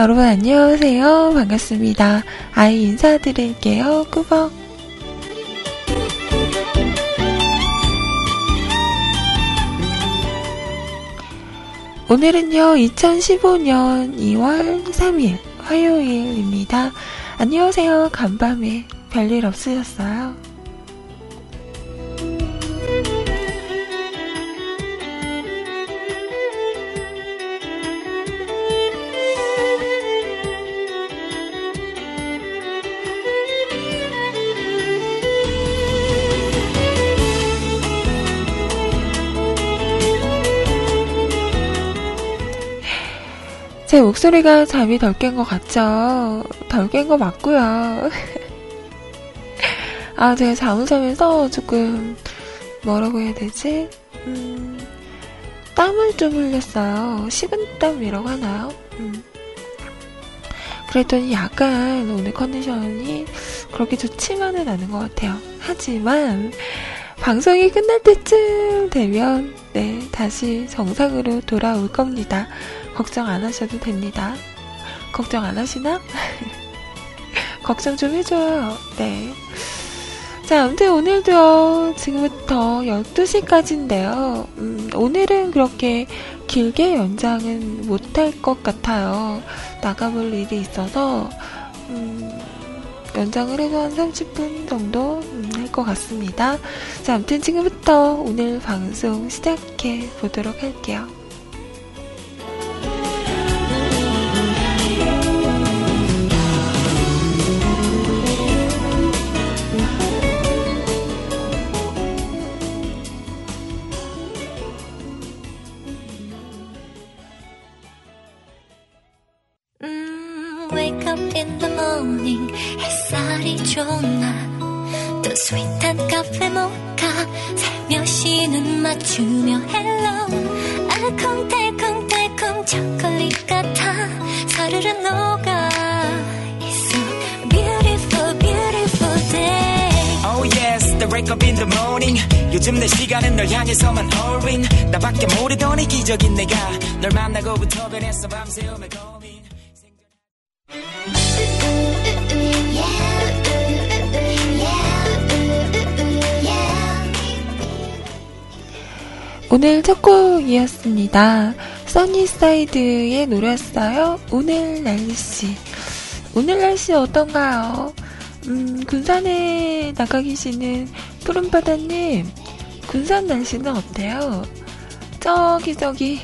짠! 여러분 안녕하세요. 반갑습니다. 아이 인사드릴게요. 꾸벅. 오늘은요, 2015년 2월 3일 화요일입니다. 안녕하세요. 간밤에 별일 없으셨어요? 제 목소리가 잠이 덜 깬 것 같죠? 덜 깬 거 맞고요. 아, 제가 잠을 자면서 조금 뭐라고 해야 되지? 음, 땀을 좀 흘렸어요. 식은 땀이라고 하나요? 음. 그랬더니 약간 오늘 컨디션이 그렇게 좋지만은 않은 것 같아요. 하지만 방송이 끝날 때쯤 되면 네 다시 정상으로 돌아올 겁니다. 걱정 안 하셔도 됩니다. 걱정 안 하시나? 걱정 좀 해줘요. 네. 자, 아무튼 오늘도요, 지금부터 12시까지인데요. 음, 오늘은 그렇게 길게 연장은 못할 것 같아요. 나가볼 일이 있어서, 음, 연장을 해도 한 30분 정도 음, 할것 같습니다. 자, 아무튼 지금부터 오늘 방송 시작해 보도록 할게요. 내 시간은 널 향해서만 in 나밖에 모르던 이 기적인 내가 널 만나고부터 변했어 밤새우며 고민 오늘 첫 곡이었습니다. 써니사이드의 노래였어요. 오늘 날씨. 오늘 날씨 어떤가요? 음, 군산에 나가 계시는 푸른바다님, 군산 날씨는 어때요? 저기, 저기,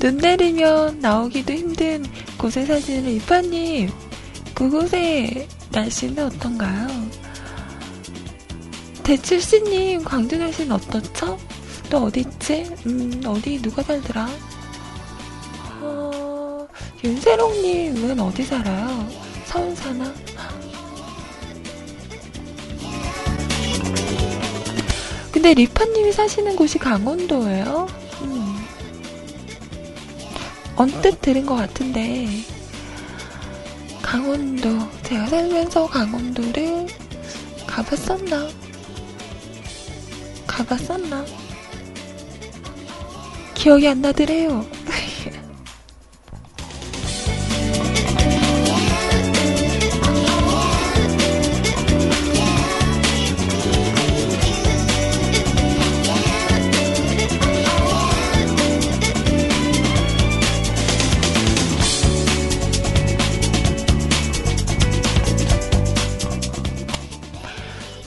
눈 내리면 나오기도 힘든 곳에 사시는 이파님, 그곳의 날씨는 어떤가요? 대출씨님, 광주 날씨는 어떻죠? 또 어디있지? 음, 어디 누가 살더라? 어, 윤세롱님은 어디 살아요? 서울 사나? 근데 리파님이 사시는 곳이 강원도예요? 음. 언뜻 들은 것 같은데 강원도 제가 살면서 강원도를 가봤었나? 가봤었나? 기억이 안 나더래요.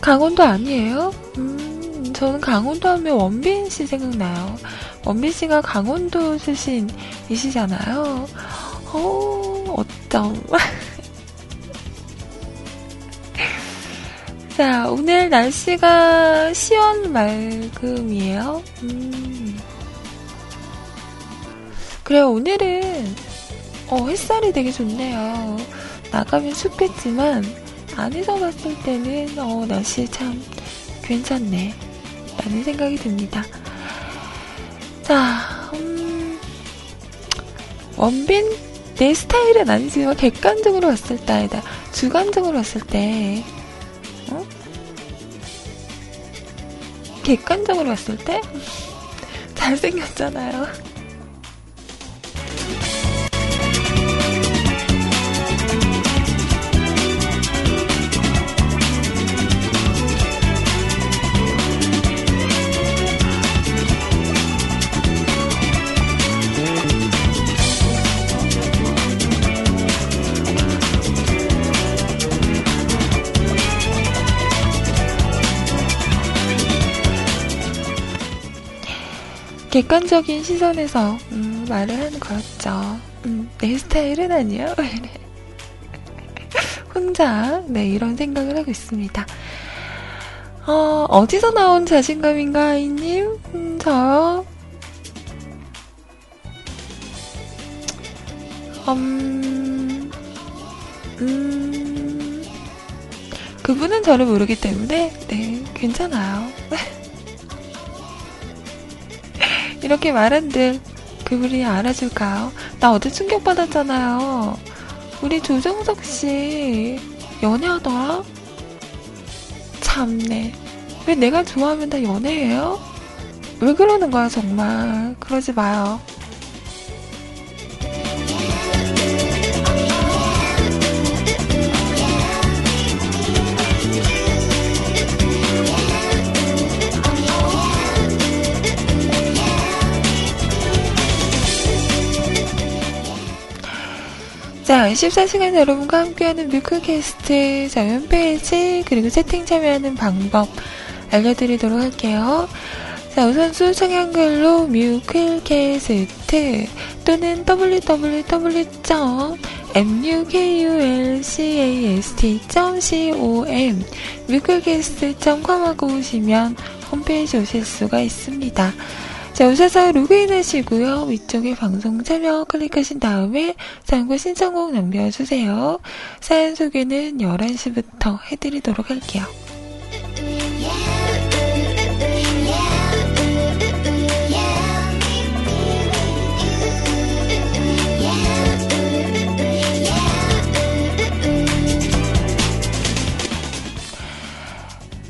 강원도 아니에요? 음, 저는 강원도 하면 원빈 씨 생각나요. 원빈 씨가 강원도 출신이시잖아요. 어, 어쩜. 자, 오늘 날씨가 시원 맑음이에요. 음. 그래요, 오늘은, 어, 햇살이 되게 좋네요. 나가면 춥겠지만, 안에서 봤을 때는, 어, 날씨 참 괜찮네. 라는 생각이 듭니다. 자, 음, 원빈 내 스타일은 아니지만 객관적으로 봤을 때 아니다. 주관적으로 봤을 때 어? 객관적으로 봤을 때 잘생겼잖아요. 객관적인 시선에서 음, 말을 하는 거였죠. 음, 내 스타일은 아니야. 혼자 네 이런 생각을 하고 있습니다. 어, 어디서 나온 자신감인가, 이님? 음, 저요? 음, 음, 그분은 저를 모르기 때문에, 네, 괜찮아요. 이렇게 말한들 그분이 알아줄까요? 나 어제 충격받았잖아요. 우리 조정석 씨 연애하더라? 참네. 왜 내가 좋아하면 다 연애해요? 왜 그러는 거야, 정말. 그러지 마요. 자, 14시간 여러분과 함께하는 뮤클캐스트 자, 홈페이지 그리고 채팅 참여하는 방법 알려드리도록 할게요. 자, 우선 수청 한글로 뮤클캐스트 또는 www.mukulcast.com 뮤클캐스트.com 하고 오시면 홈페이지 오실 수가 있습니다. 자, 오셔서 로그인 하시고요. 위쪽에 방송 참여 클릭하신 다음에 사연과 신청곡 남겨주세요. 사연 소개는 11시부터 해드리도록 할게요.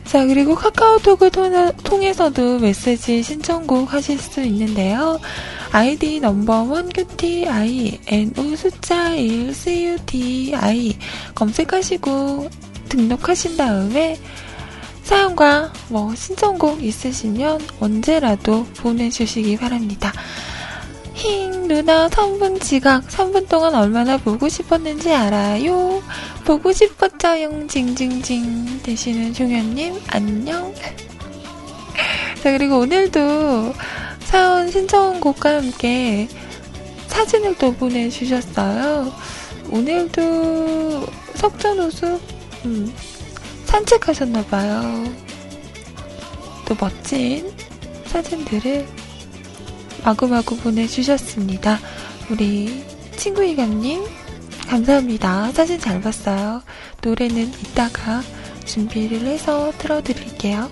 자, 그리고 카카오톡을 통해서도 메시지 신청곡 하실 수 있는데요. 아이디 number one cutie NO 숫자 1 CUTI 검색하시고 등록하신 다음에 사연과 뭐 신청곡 있으시면 언제라도 보내주시기 바랍니다. 힝, 누나 3분 지각, 3분 동안 얼마나 보고 싶었는지 알아요? 보고 싶었죠용, 징징징. 되시는 종현님, 안녕. 자, 그리고 오늘도 사연 신청곡과 함께 사진을 또 보내주셨어요. 오늘도 석전호수, 음, 산책하셨나봐요. 또 멋진 사진들을 마구마구 보내주셨습니다. 우리 친구 이감님, 감사합니다. 사진 잘 봤어요. 노래는 이따가 준비를 해서 틀어드릴게요.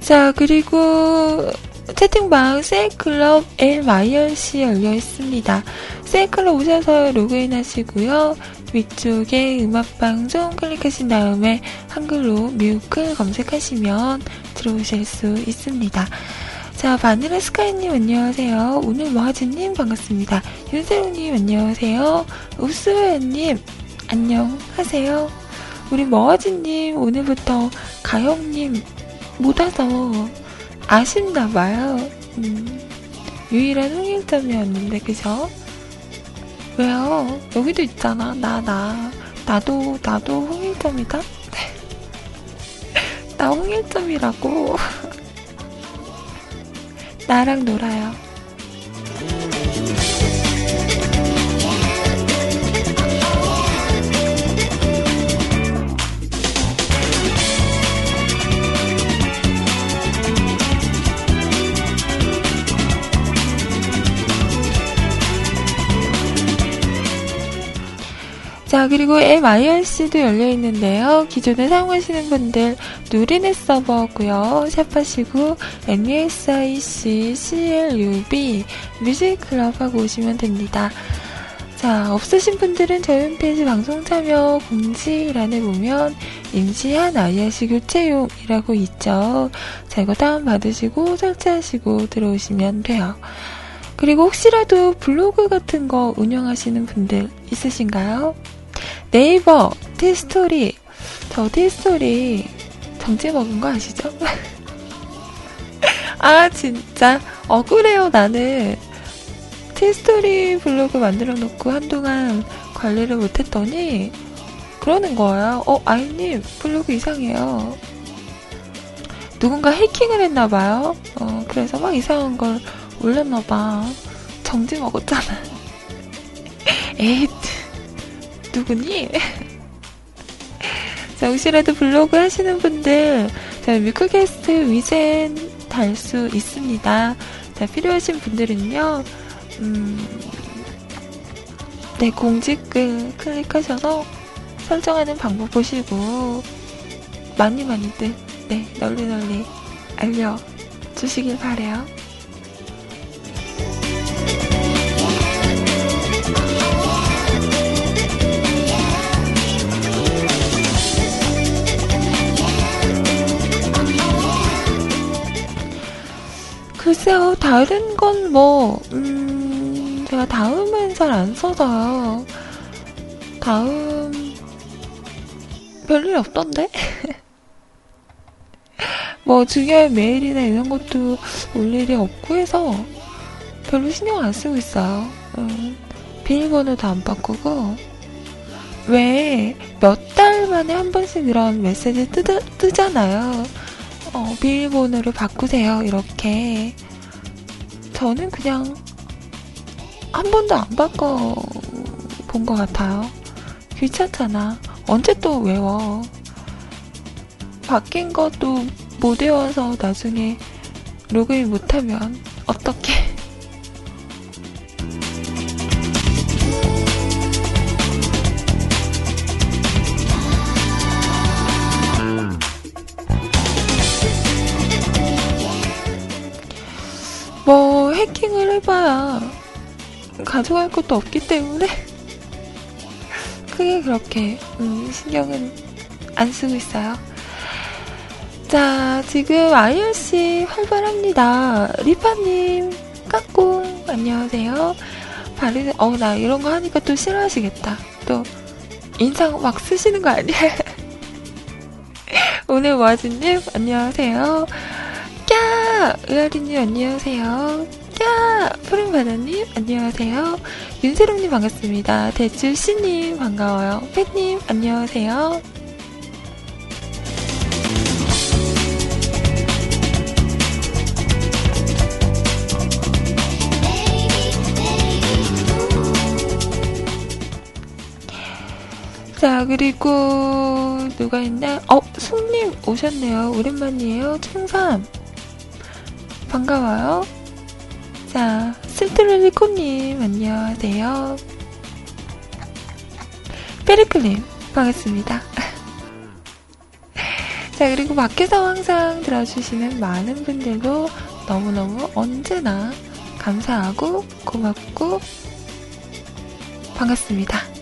자, 그리고 채팅방 세이클럽 엘마이언씨 열려 있습니다. 세이클럽 오셔서 로그인 하시고요. 위쪽에 음악방송 클릭하신 다음에 한글로 뮤클 검색하시면 들어오실 수 있습니다. 자, 바닐라 스카이님 안녕하세요. 오늘 머하즈님 반갑습니다. 윤세롱님 안녕하세요. 우스웨님 안녕하세요. 우리 머하즈님 오늘부터 가영님 못 와서 아쉽나 봐요. 음, 유일한 홍일점이었는데, 그죠? 왜요? 여기도 있잖아. 나, 나. 나도, 나도 홍일점이다? 나 홍일점이라고. 나랑 놀아요. 자, 그리고 MIRC도 열려 있는데요. 기존에 사용하시는 분들 누리넷 서버고요. 샵하시고 MUSIC CLUB 뮤직 클럽 하고 오시면 됩니다. 자, 없으신 분들은 저희 홈페이지 방송 참여 공지란에 보면 임시한 IRC 교체용이라고 있죠. 자, 이거 다운받으시고 설치하시고 들어오시면 돼요. 그리고 혹시라도 블로그 같은 거 운영하시는 분들 있으신가요? 네이버 티스토리 저 티스토리 정지 먹은 거 아시죠? 아 진짜 억울해요 나는 티스토리 블로그 만들어 놓고 한동안 관리를 못 했더니 그러는 거예요. 어, 아이님, 블로그 이상해요. 누군가 해킹을 했나봐요. 어, 그래서 막 이상한 걸 올렸나봐. 정지 먹었잖아. 에잇, 누구니? 자, 혹시라도 블로그 하시는 분들, 자, 뮤크게스트 위젠 달 수 있습니다. 자, 필요하신 분들은요, 음, 네, 공지글 클릭하셔서 설정하는 방법 보시고, 많이 많이들, 네, 널리 널리 알려주시길 바래요 다른 건 뭐, 음, 제가 다음은 잘 안 써서요. 다음, 별일 없던데? 뭐, 중요한 메일이나 이런 것도 올 일이 없고 해서 별로 신경 안 쓰고 있어요. 음, 비밀번호도 안 바꾸고, 왜 몇 달 만에 한 번씩 이런 메시지 뜨, 뜨잖아요. 어, 비밀번호를 바꾸세요. 이렇게. 저는 그냥 한 번도 안 바꿔 본 것 같아요. 귀찮잖아. 언제 또 외워. 바뀐 것도 못 외워서 나중에 로그인 못하면 어떻게? 해봐야 가져갈 것도 없기 때문에 크게 그렇게 음, 신경은 안 쓰고 있어요. 자, 지금 IRC 활발합니다. 리파님, 까꿍, 안녕하세요. 바르는, 어, 나 이런 거 하니까 또 싫어하시겠다. 또, 인상 막 쓰시는 거 아니야? 오늘 와즈님, 안녕하세요. 까! 의아리님, 안녕하세요. 까! 푸른바다님, 안녕하세요. 윤세롱님, 반갑습니다. 대출씨님, 반가워요. 팬님, 안녕하세요. 자, 그리고, 누가 있나? 어, 숙님 오셨네요. 오랜만이에요. 충삼. 반가워요. 자, 스트렐리코님, 안녕하세요. 페리클님, 반갑습니다. 자, 그리고 밖에서 항상 들어주시는 많은 분들도 너무너무 언제나 감사하고 고맙고 반갑습니다.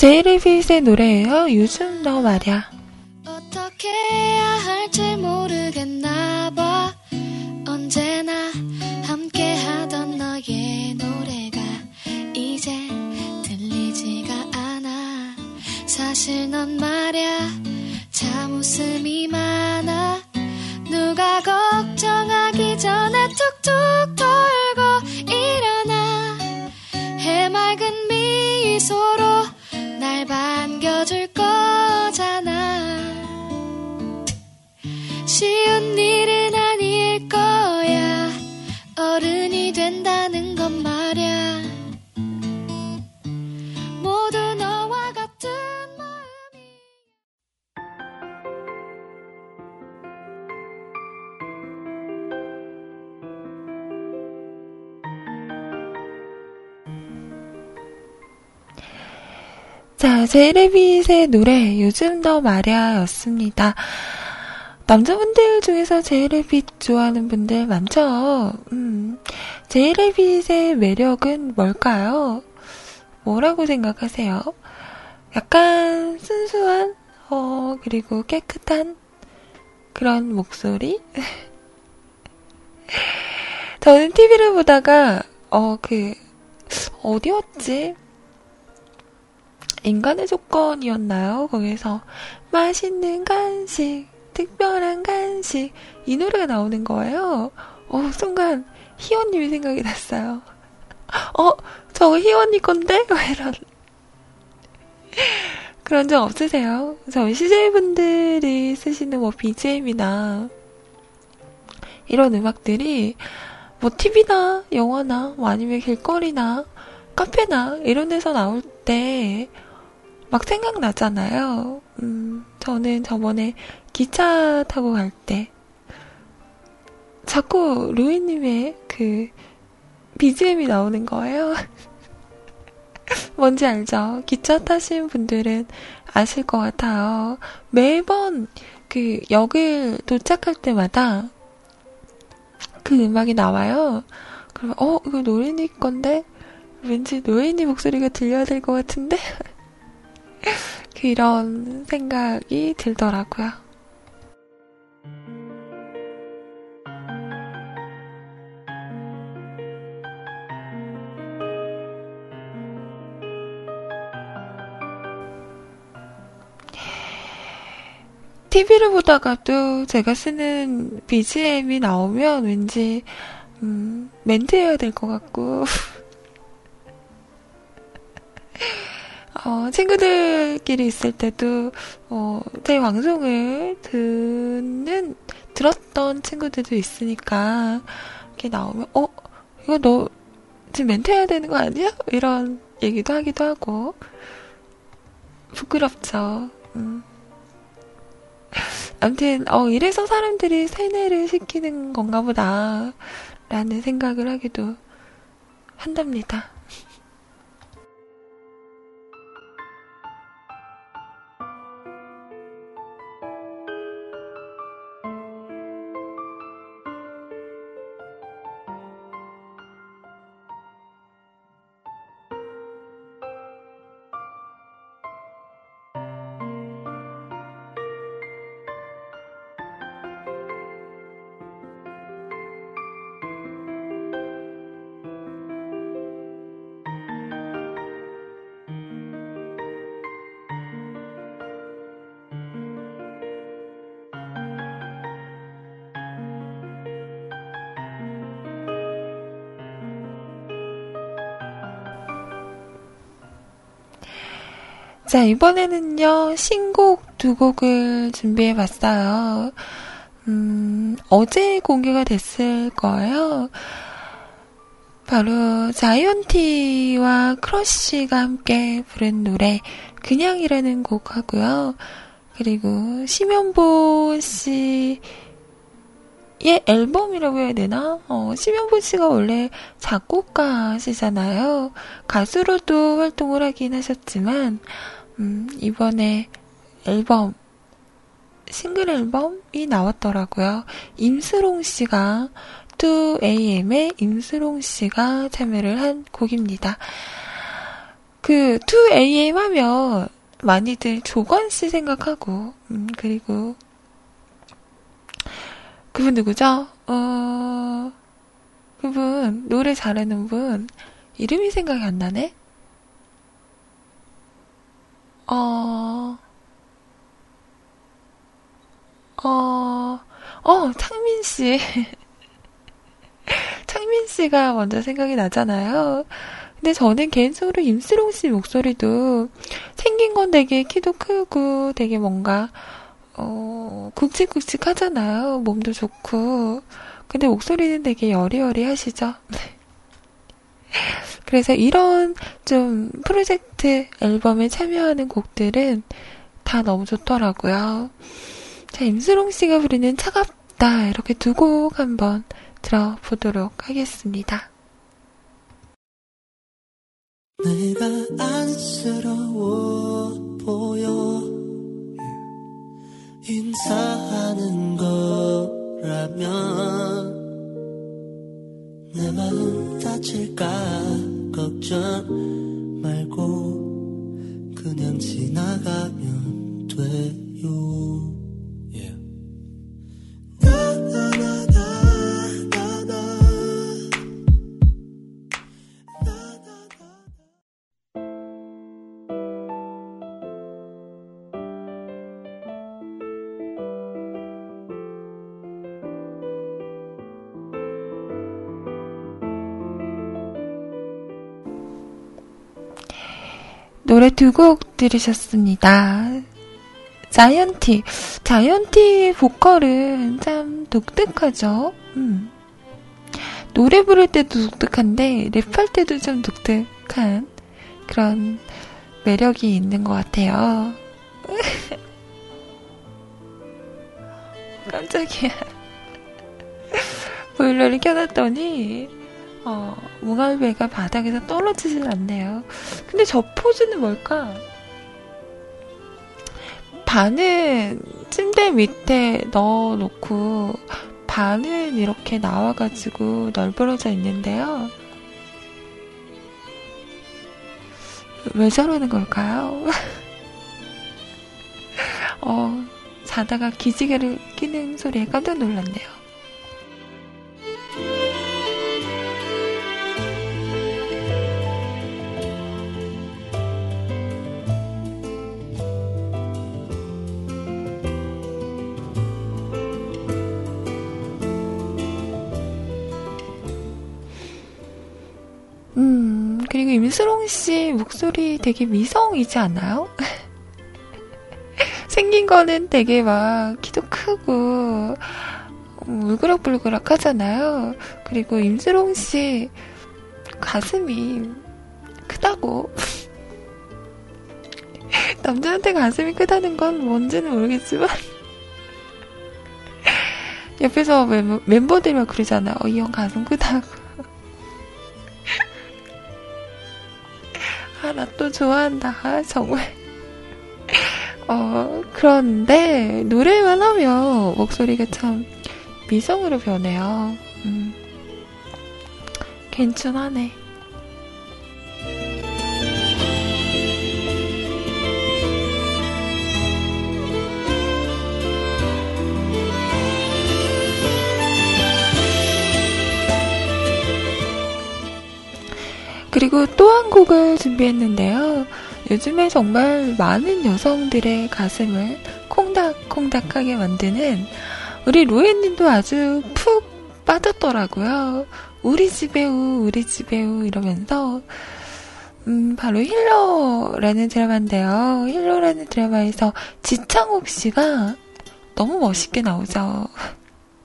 제이레빗의 노래예요. 요즘 너 말야. 제이레빗의 노래, 요즘 더 말야 였습니다. 남자분들 중에서 제이레빗 좋아하는 분들 많죠? 음, 제이레빗의 매력은 뭘까요? 뭐라고 생각하세요? 약간 순수한, 어, 그리고 깨끗한 그런 목소리? 저는 TV를 보다가, 어, 그, 어디였지? 인간의 조건이었나요? 거기서 맛있는 간식, 특별한 간식, 이 노래가 나오는 거예요. 어, 순간 희원님이 생각이 났어요. 어, 저거 희원이 건데? 이런. 그런 적 없으세요? 저희 CJ분들이 쓰시는 뭐 BGM이나 이런 음악들이 뭐 TV나 영화나 뭐 아니면 길거리나 카페나 이런 데서 나올 때 막 생각나잖아요. 음, 저는 저번에 기차 타고 갈 때 자꾸 루이님의 그 BGM이 나오는 거예요. 뭔지 알죠? 기차 타신 분들은 아실 것 같아요. 매번 그 역을 도착할 때마다 그 음악이 나와요. 그러면, 어, 이거 노인이 건데? 왠지 노인이 목소리가 들려야 될 것 같은데? 그런 생각이 들더라고요. TV를 보다가도 제가 쓰는 BGM이 나오면 왠지, 음, 멘트해야 될 것 같고, 어, 친구들끼리 있을 때도, 어, 제 방송을 듣는, 들었던 친구들도 있으니까, 이렇게 나오면, 어, 이거 너 지금 멘트 해야 되는 거 아니야? 이런 얘기도 하기도 하고, 부끄럽죠. 음. 아무튼, 어, 이래서 사람들이 세뇌를 시키는 건가 보다. 라는 생각을 하기도 한답니다. 자, 이번에는요, 신곡 두 곡을 준비해 봤어요. 음, 어제 공개가 됐을 거예요. 바로 자이언티와 크러쉬가 함께 부른 노래 그냥이라는 곡 하고요. 그리고 심연보 씨 의 앨범이라고 해야 되나? 어, 심연보 씨가 원래 작곡가시잖아요. 가수로도 활동을 하긴 하셨지만 음, 이번에 앨범, 싱글 앨범이 나왔더라고요. 임스롱 씨가 2AM의 임스롱 씨가 참여를 한 곡입니다. 그 2AM 하면 많이들 조건 씨 생각하고 음, 그리고 그분 누구죠? 어 그분 노래 잘하는 분 이름이 생각이 안 나네. 어, 어, 어, 창민 씨. 창민 씨가 먼저 생각이 나잖아요. 근데 저는 개인적으로 임수롱 씨 목소리도 생긴 건 되게 키도 크고 되게 뭔가, 어, 굵직굵직 하잖아요. 몸도 좋고. 근데 목소리는 되게 여리여리 하시죠? 그래서 이런 좀 프로젝트 앨범에 참여하는 곡들은 다 너무 좋더라고요. 자, 임수롱 씨가 부르는 차갑다 이렇게 두 곡 한번 들어보도록 하겠습니다. 내가 안쓰러워 보여 인사하는 거라면 내 마음 다칠까 걱정 말고 그냥 지나가면 돼요. Yeah. 노래 두 곡 들으셨습니다. 자이언티. 자이언티 보컬은 참 독특하죠? 음. 노래 부를 때도 독특한데, 랩할 때도 좀 독특한 그런 매력이 있는 것 같아요. 깜짝이야. 보일러를 켜놨더니, 어, 뭉알배가 바닥에서 떨어지질 않네요. 근데 저 포즈는 뭘까? 반은 침대 밑에 넣어놓고 반은 이렇게 나와가지고 널브러져 있는데요. 왜 저러는 걸까요? 어, 자다가 기지개를 끼는 소리에 깜짝 놀랐네요. 임수롱 씨 목소리 되게 미성이지 않아요? 생긴 거는 되게 막 키도 크고 음, 울그락불그락 하잖아요. 그리고 임수롱 씨 가슴이 크다고. 남자한테 가슴이 크다는 건 뭔지는 모르겠지만 옆에서 멤버, 멤버들이 막 그러잖아. 어, 이 형 가슴 크다고. 아, 나또 좋아한다. 아, 정말. 어, 그런데, 노래만 하면 목소리가 참 미성으로 변해요. 음. 괜찮하네. 그리고 또 한 곡을 준비했는데요. 요즘에 정말 많은 여성들의 가슴을 콩닥콩닥하게 만드는 우리 로에님도 아주 푹 빠졌더라고요. 우리 집에 우, 우리 집에 우 이러면서 음, 바로 힐러라는 드라마인데요. 힐러라는 드라마에서 지창욱 씨가 너무 멋있게 나오죠.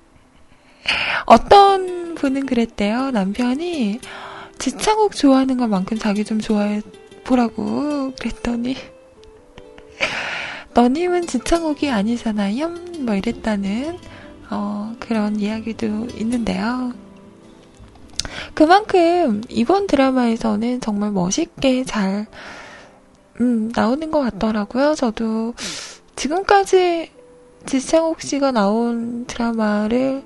어떤 분은 그랬대요. 남편이 지창욱 좋아하는 것만큼 자기 좀 좋아해 보라고 그랬더니 너님은 지창욱이 아니잖아요? 뭐 이랬다는 어, 그런 이야기도 있는데요. 그만큼 이번 드라마에서는 정말 멋있게 잘 음, 나오는 것 같더라고요. 저도 지금까지 지창욱 씨가 나온 드라마를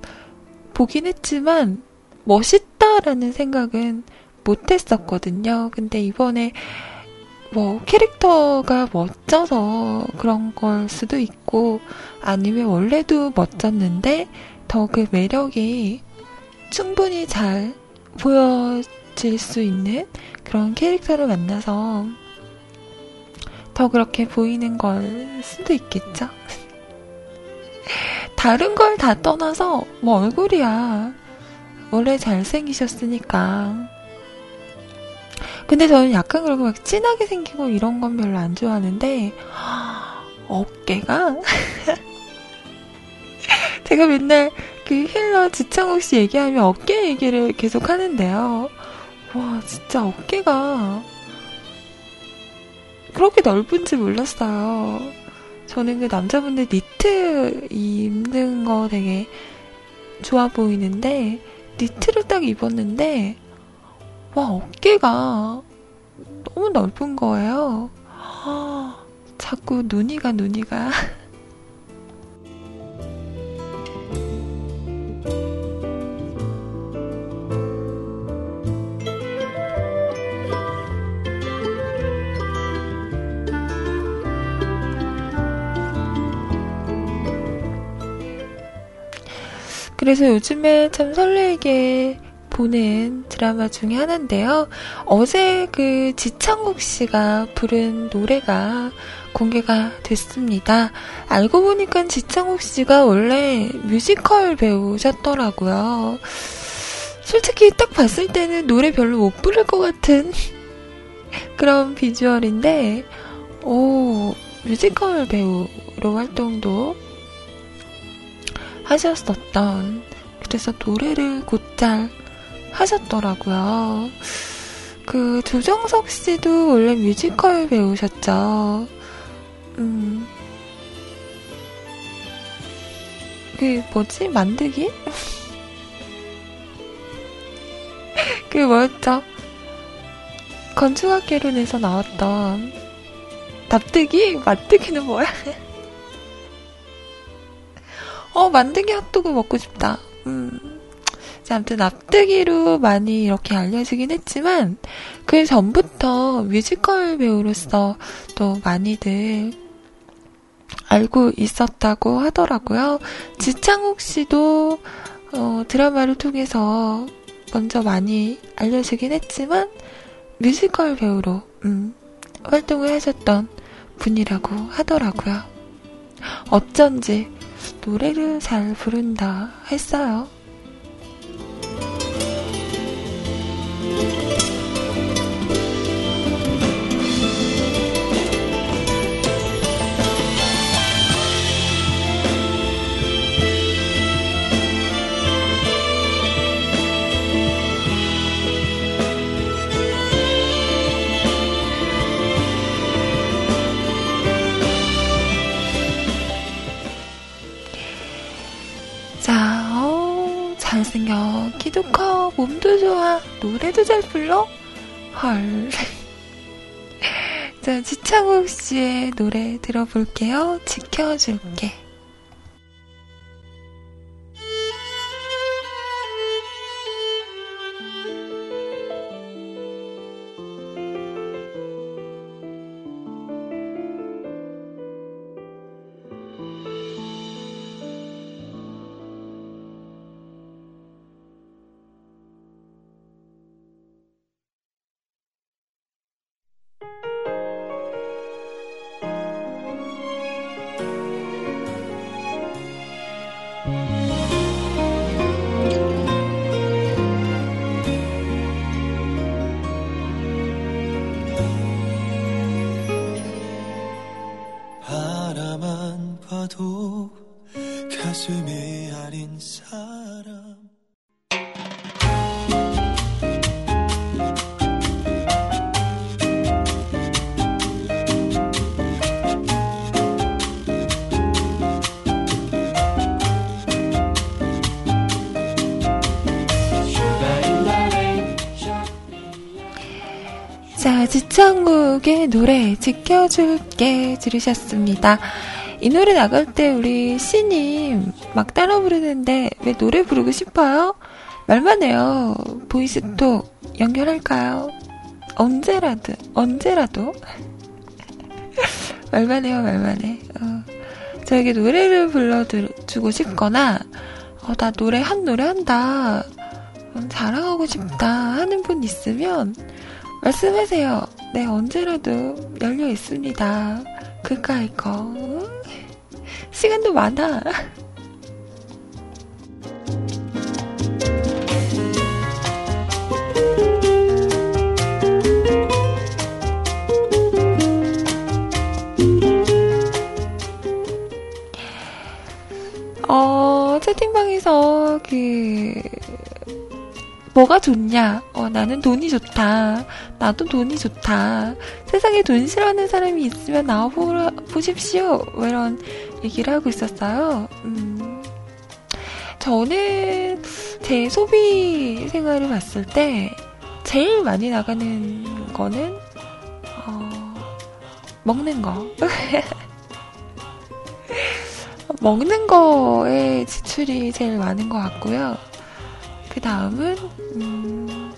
보긴 했지만 멋있다라는 생각은 못 했었거든요. 근데 이번에 뭐 캐릭터가 멋져서 그런 걸 수도 있고 아니면 원래도 멋졌는데 더 그 매력이 충분히 잘 보여질 수 있는 그런 캐릭터를 만나서 더 그렇게 보이는 걸 수도 있겠죠? 다른 걸 다 떠나서 뭐 얼굴이야. 원래 잘생기셨으니까. 근데 저는 약간 그리고 막 진하게 생기고 이런 건 별로 안 좋아하는데, 어깨가? 제가 맨날 그 힐러 지창욱 씨 얘기하면 어깨 얘기를 계속 하는데요. 와, 진짜 어깨가 그렇게 넓은지 몰랐어요. 저는 그 남자분들 니트 입는 거 되게 좋아 보이는데, 니트를 딱 입었는데, 와, 어깨가 너무 넓은 거예요. 자꾸 눈이가 눈이가. 그래서 요즘에 참 설레게 보는 드라마 중에 하나인데요. 어제 그 지창욱 씨가 부른 노래가 공개가 됐습니다. 알고 보니까 지창욱 씨가 원래 뮤지컬 배우셨더라고요. 솔직히 딱 봤을 때는 노래 별로 못 부를 것 같은 그런 비주얼인데, 오, 뮤지컬 배우로 활동도 하셨었던, 그래서 노래를 곧잘 하셨더라고요. 그 조정석 씨도 원래 뮤지컬 배우셨죠. 음. 그 뭐지? 만들기? 그 뭐였죠? 건축학개론에서 나왔던 납뜨기? 만뜨기는 뭐야? 어, 만득이 핫도그 먹고 싶다. 음. 아무튼 납득이로 많이 이렇게 알려지긴 했지만 그 전부터 뮤지컬 배우로서 또 많이들 알고 있었다고 하더라고요. 지창욱 씨도 어, 드라마를 통해서 먼저 많이 알려지긴 했지만 뮤지컬 배우로 음, 활동을 하셨던 분이라고 하더라고요. 어쩐지 노래를 잘 부른다 했어요. 잘생겨, 키도 커, 몸도 좋아, 노래도 잘 불러? 헐. 자, 지창욱 씨의 노래 들어볼게요. 지켜줄게. 지창욱의 노래 지켜줄게 들으셨습니다. 이 노래 나갈 때 우리 씨님 막 따라 부르는데 왜 노래 부르고 싶어요? 말만 해요. 보이스톡 연결할까요? 언제라도 언제라도 말만 해요 말만 해. 어. 저에게 노래를 불러주고 싶거나 어, 나 노래 한 노래 한다. 자랑하고 싶다 하는 분 있으면 말씀하세요. 네, 언제라도 열려 있습니다. 그까이 거. 시간도 많아. 어, 채팅방에서 그 뭐가 좋냐? 어, 나는 돈이 좋다. 나도 돈이 좋다. 세상에 돈 싫어하는 사람이 있으면 나와보십시오. 뭐 이런 얘기를 하고 있었어요. 음, 저는 제 소비 생활을 봤을 때 제일 많이 나가는 거는 어, 먹는 거. 먹는 거에 지출이 제일 많은 것 같고요. 그 다음은 음,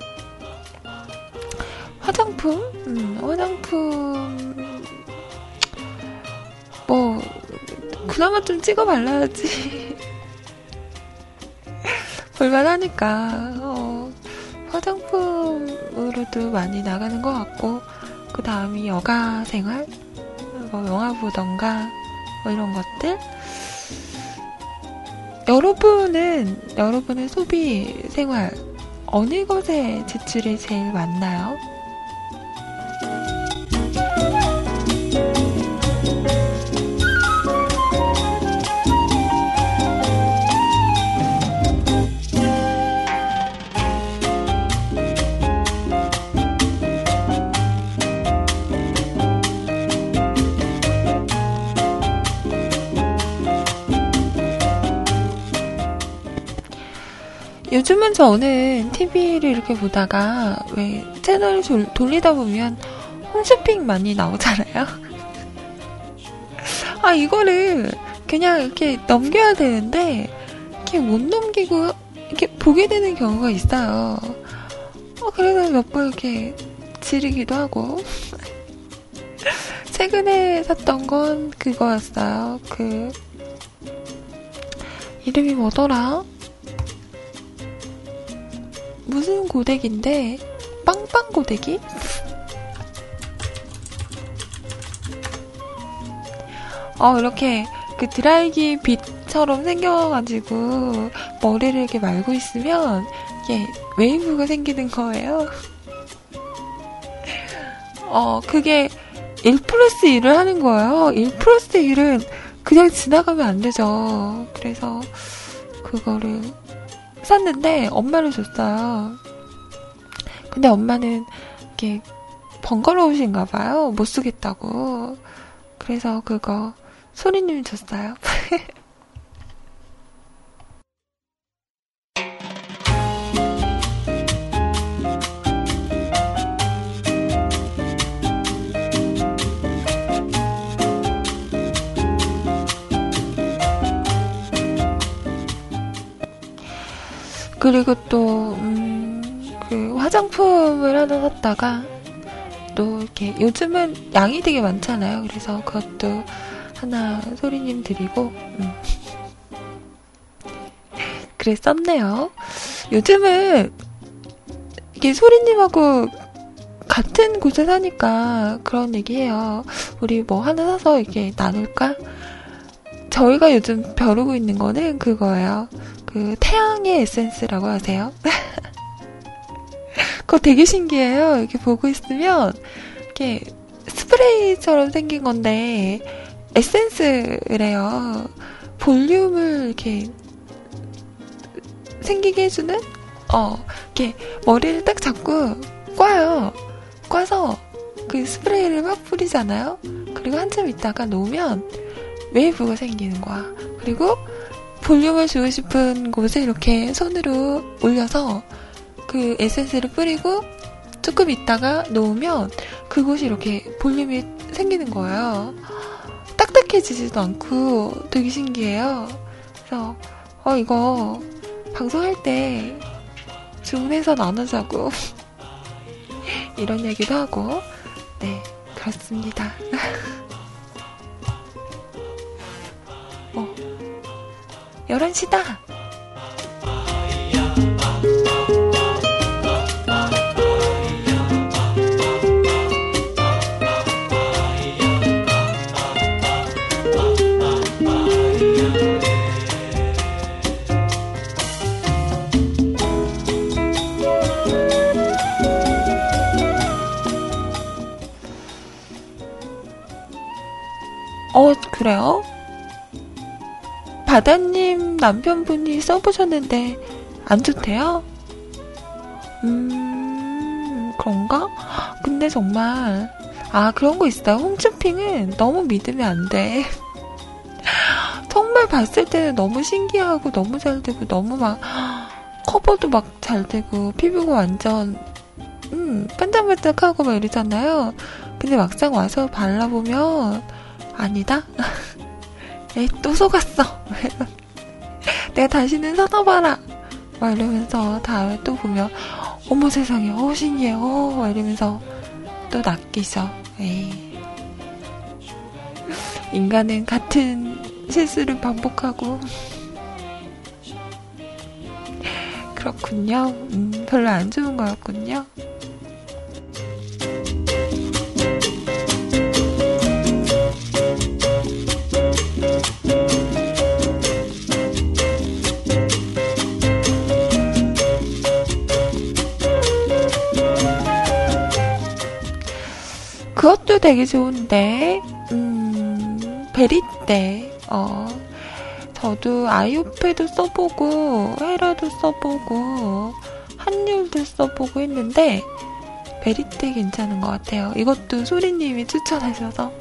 화장품, 음, 화장품 뭐 그나마 좀 찍어 발라야지. 볼만하니까, 어, 화장품으로도 많이 나가는 것 같고, 그 다음이 여가 생활? 뭐 영화 보던가, 뭐 이런 것들? 여러분은, 여러분의 소비 생활, 어느 것에 지출이 제일 많나요? 요즘은 저는 TV를 이렇게 보다가 왜 채널을 돌, 돌리다 보면 홈쇼핑 많이 나오잖아요. 아, 이거를 그냥 이렇게 넘겨야 되는데, 이렇게 못 넘기고, 이렇게 보게 되는 경우가 있어요. 어, 그래서 몇 번 이렇게 지르기도 하고. 최근에 샀던 건 그거였어요. 그, 이름이 뭐더라? 무슨 고데기인데 빵빵 고데기? 어 이렇게 그 드라이기 빗처럼 생겨가지고 머리를 이렇게 말고 있으면 이게 웨이브가 생기는 거예요. 어 그게 1 플러스 1을 하는 거예요. 1 플러스 1은 그냥 지나가면 안 되죠. 그래서 그거를 샀는데 엄마를 줬어요. 근데 엄마는 이렇게 번거로우신가 봐요. 못 쓰겠다고. 그래서 그거 소리님 줬어요. 그리고 또, 음, 그 화장품을 하나 샀다가 또 이렇게 요즘은 양이 되게 많잖아요. 그래서 그것도 하나 소리님 드리고, 음. 그래 썼네요. 요즘은 이게 소리님하고 같은 곳에 사니까 그런 얘기해요. 우리 뭐 하나 사서 이렇게 나눌까? 저희가 요즘 벼르고 있는 거는 그거예요. 그 태양의 에센스라고 하세요. 그거 되게 신기해요. 이렇게 보고 있으면 이렇게 스프레이처럼 생긴 건데 에센스래요. 볼륨을 이렇게 생기게 해주는 어 이렇게 머리를 딱 잡고 꽈요. 꽈서 그 스프레이를 막 뿌리잖아요. 그리고 한참 있다가 놓으면 웨이브가 생기는 거야. 그리고 볼륨을 주고 싶은 곳에 이렇게 손으로 올려서 그 에센스를 뿌리고 조금 있다가 놓으면 그곳이 이렇게 볼륨이 생기는 거예요. 딱딱해지지도 않고 되게 신기해요. 그래서 어 이거 방송할 때 주문해서 나누자고 이런 얘기도 하고 네 그렇습니다. 11시다! 어, 그래요? 바다님 남편분이 써보셨는데 안 좋대요? 음, 그런가? 근데 정말, 아, 그런 거 있어요. 홈쇼핑은 너무 믿으면 안 돼. 정말 봤을 때는 너무 신기하고 너무 잘 되고 너무 막, 커버도 막 잘 되고 피부가 완전, 음, 반짝반짝하고 막 이러잖아요. 근데 막상 와서 발라보면, 아니다? 에이, 또 속았어. 내가 다시는 사다봐라. 막 이러면서 다음에 또 보면, 어머 세상에, 어, 신기해, 어, 막 이러면서 또 낚이죠. 에이. 인간은 같은 실수를 반복하고. 그렇군요. 음, 별로 안 좋은 거였군요. 그것도 되게 좋은데, 음, 베리떼, 어, 저도 아이오페도 써보고, 헤라도 써보고, 한율도 써보고 했는데, 베리떼 괜찮은 것 같아요. 이것도 소리님이 추천하셔서.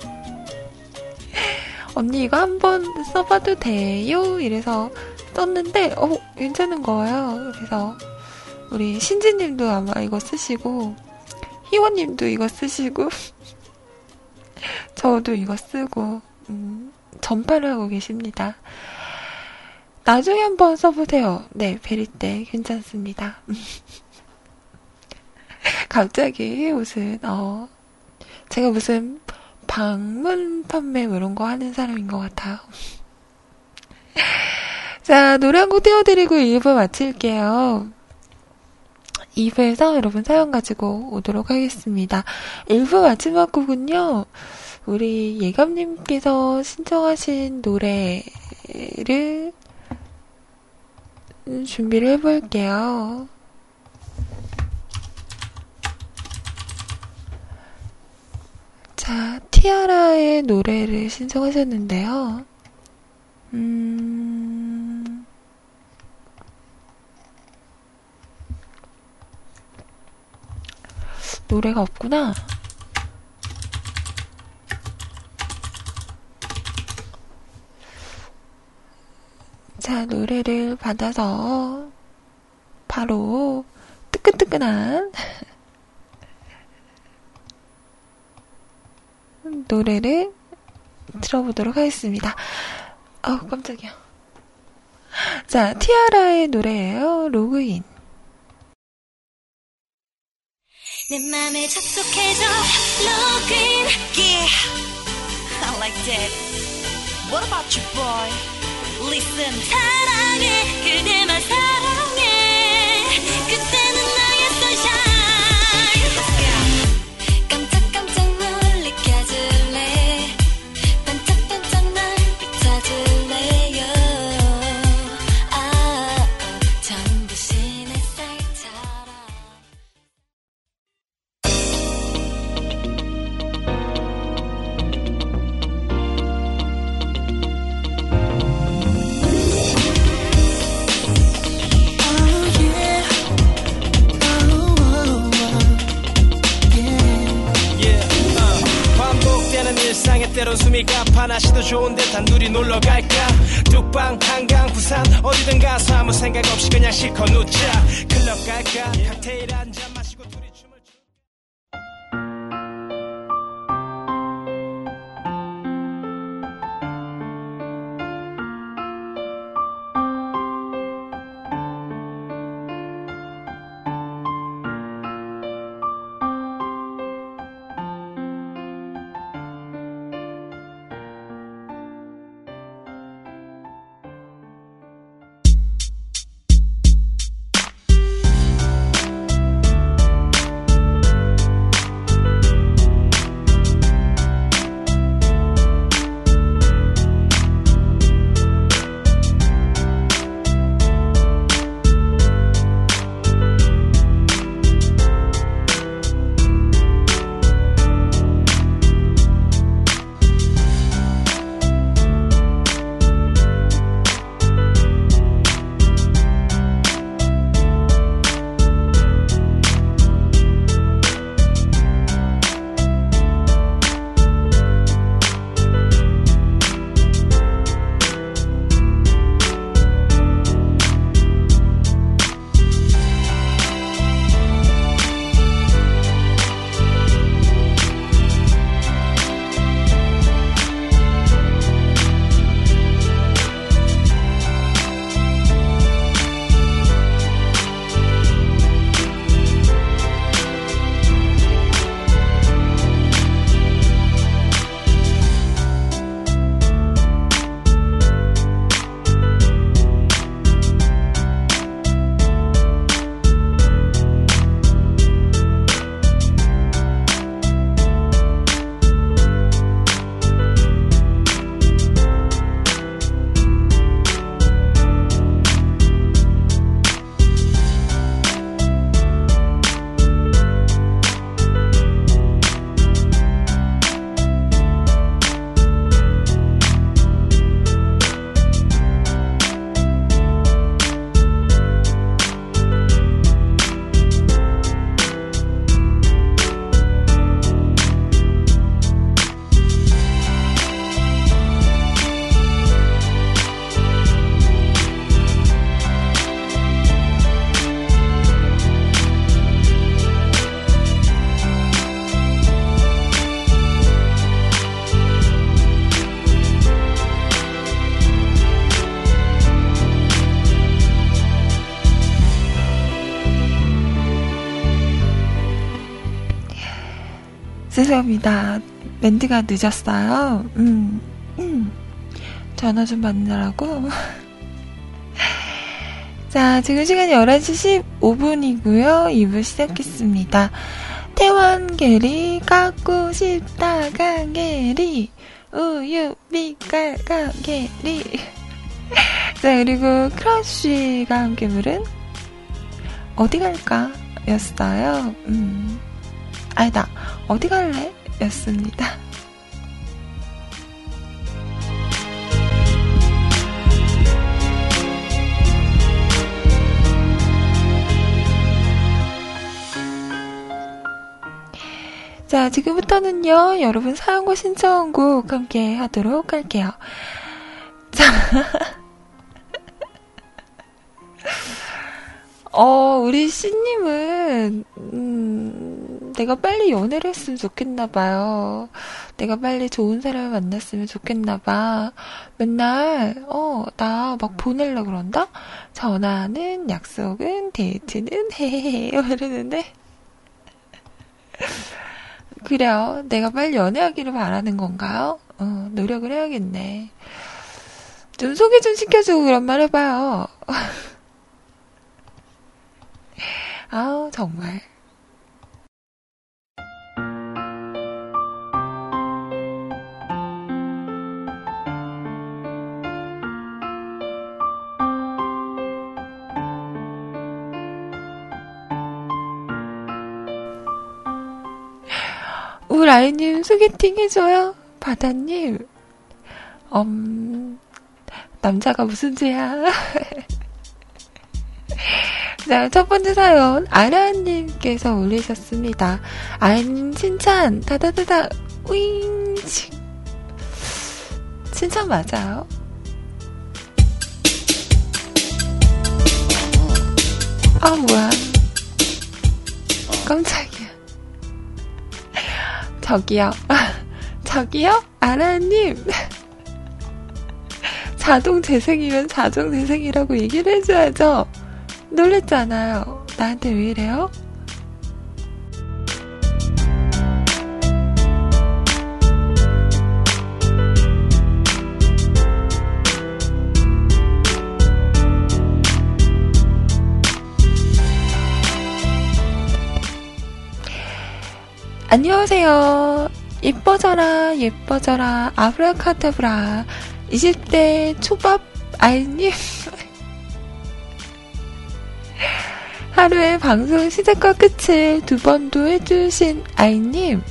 언니 이거 한번 써봐도 돼요? 이래서 썼는데, 어, 괜찮은 거예요. 그래서, 우리 신지님도 아마 이거 쓰시고, 희원님도 이거 쓰시고, 저도 이거 쓰고, 음, 전파를 하고 계십니다. 나중에 한번 써보세요. 네, 베리떼 괜찮습니다. 갑자기 무슨, 어, 제가 무슨 방문 판매 뭐 이런 거 하는 사람인 것 같아요. 자, 노래 한 곡 띄워드리고 1부 마칠게요. 2부에서 여러분 사연 가지고 오도록 하겠습니다. 1부 마지막 곡은요, 우리 예감님께서 신청하신 노래를 준비를 해볼게요. 자, 티아라의 노래를 신청하셨는데요. 음, 노래가 없구나. 자, 노래를 받아서 바로 뜨끈뜨끈한 노래를 들어보도록 하겠습니다. 아우, 깜짝이야. 자, 티아라의 노래예요. 로그인. 내 맘에 접속해줘 login Yeah, I like that. What about you, boy? Listen, 사랑해 그대만 사랑해 때론 숨이 가파 날씨도 좋은데 단둘이 놀러 갈까? 뚝방 한강 부산 어디든 가서 아무 생각 없이 그냥 실컷 웃자. 클럽 갈까? 칵테일 한잔 죄송합니다. 멘트가 늦었어요. 음, 음. 전화 좀 받느라고. 자, 지금 시간이 11시 15분이고요. 2부 시작했습니다. 태원 게리 갖고 싶다 강게리 우유 빛깔 강게리 자 그리고 크러쉬가 함께 부른 어디 갈까 였어요 음 어디 갈래 였습니다 자, 지금부터는요, 여러분 사연과 신청곡 함께 하도록 할게요. 자. 어, 우리 씨님은, 음, 내가 빨리 연애를 했으면 좋겠나 봐요. 내가 빨리 좋은 사람을 만났으면 좋겠나 봐. 맨날, 어, 나 막 보내려 그런다? 전화는, 약속은, 데이트는, 헤헤헤, 이러는데. 그래요. 내가 빨리 연애하기를 바라는 건가요? 어, 노력을 해야겠네. 좀 소개 좀 시켜주고 그런 말 해봐요. 아우, 정말. 라이님 소개팅 해줘요. 바다님. 음, 남자가 무슨 죄야. 자, 첫 번째 사연, 아라님께서 올리셨습니다. 아이님 칭찬, 다다다다, 윙, 칭찬 맞아요? 아, 뭐야. 깜짝이야. 저기요. 저기요? 아라님. 자동 재생이면 자동 재생이라고 얘기를 해줘야죠. 놀랬잖아요. 나한테 왜 이래요? 안녕하세요. 예뻐져라, 예뻐져라, 아브라카다브라. 20대 초밥 아이님. 하루에 방송 시작과 끝을 두 번도 해주신 아이님.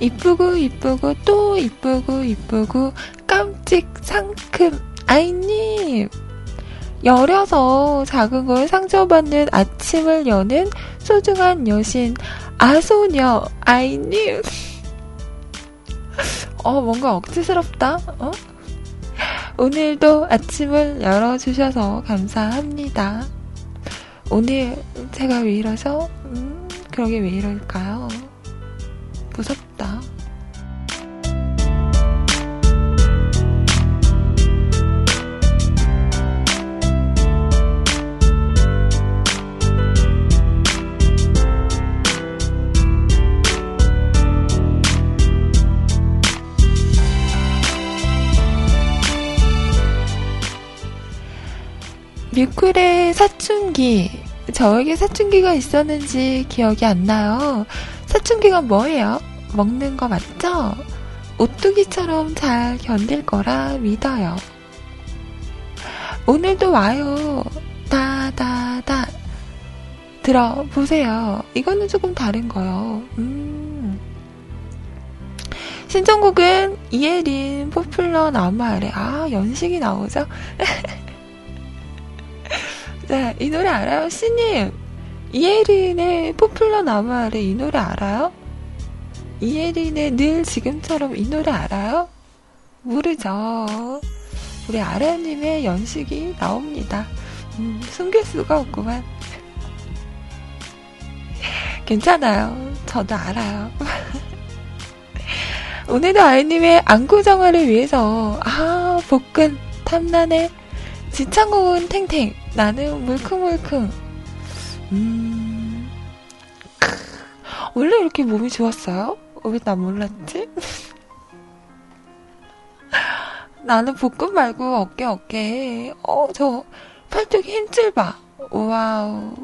이쁘고 이쁘고 또 이쁘고 이쁘고 깜찍 상큼 아이님. 여려서 작은 걸 상처받는 아침을 여는 소중한 여신 아소녀 아이님 어 뭔가 억지스럽다 어? 오늘도 아침을 열어주셔서 감사합니다 오늘 제가 왜 이러죠? 음, 그러게 왜 이럴까요? 무섭다 뮤클의 사춘기. 저에게 사춘기가 있었는지 기억이 안 나요. 사춘기가 뭐예요? 먹는 거 맞죠? 오뚜기처럼 잘 견딜 거라 믿어요. 오늘도 와요. 다다다. 들어보세요. 이거는 조금 다른 거요. 음. 신청곡은 이예린 포플러 나무 아래. 아, 연식이 나오죠? 네, 이 노래 알아요? 씨님, 이혜린의 포플러 나무 아래 이 노래 알아요? 이혜린의 늘 지금처럼 이 노래 알아요? 모르죠. 우리 아라님의 연식이 나옵니다. 음, 숨길 수가 없구만. 괜찮아요. 저도 알아요. 오늘도 아이님의 안구정화를 위해서, 아, 복근, 탐나네. 지창고운 탱탱. 나는 물컹물컹. 음. 원래 이렇게 몸이 좋았어요? 왜 나 몰랐지? 나는 복근 말고 어깨 어깨. 어, 저 팔뚝 힘줄 봐. wow.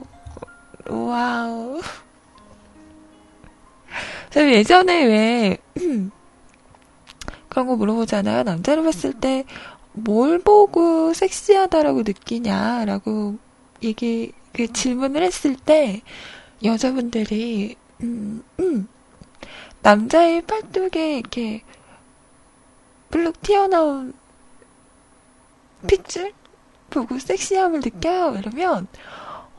wow. 저 예전에 왜 그런 거 물어보잖아요. 남자를 봤을 때 뭘 보고 섹시하다라고 느끼냐라고 얘기 그 질문을 했을 때 여자분들이 음, 음, 남자의 팔뚝에 이렇게 블룩 튀어나온 핏줄 보고 섹시함을 느껴요. 이러면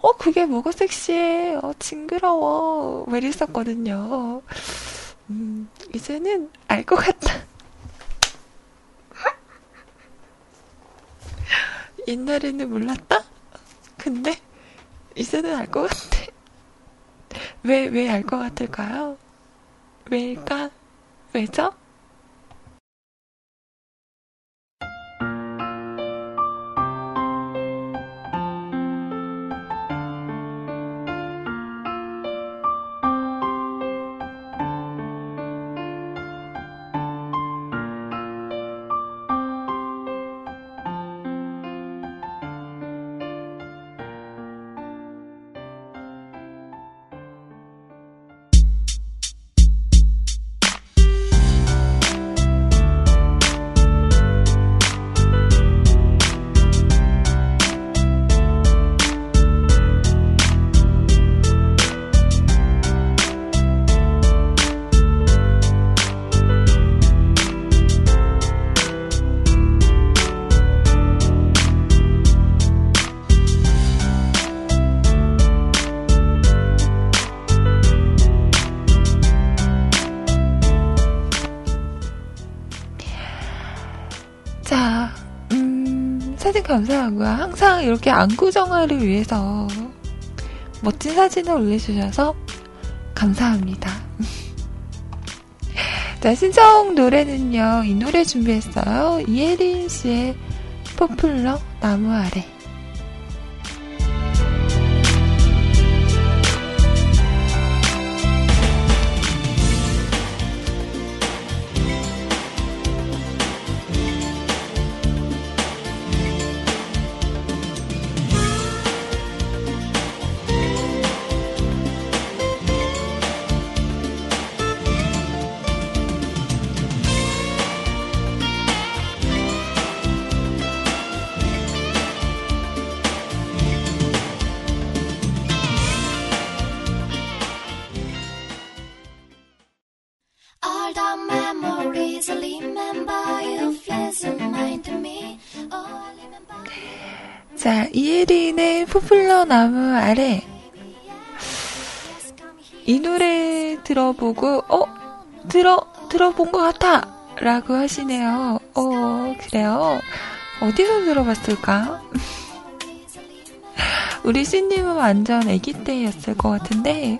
어 그게 뭐가 섹시해? 어 징그러워. 왜 이랬었거든요. 음, 이제는 알 것 같다. 옛날에는 몰랐다? 근데 이제는 알 것 같아. 왜, 왜 알 것 같을까요? 왜일까? 왜죠? 항상 이렇게 안구 정화를 위해서 멋진 사진을 올려주셔서 감사합니다. 자, 신청 노래는요, 이 노래 준비했어요. 이혜린 씨의 포플러 나무 아래. 자, 이혜린의 포플러 나무 아래. 이 노래 들어보고, 어? 들어, 들어본 것 같아! 라고 하시네요. 어, 그래요? 어디서 들어봤을까? 우리 씨님은 완전 아기 때였을 것 같은데,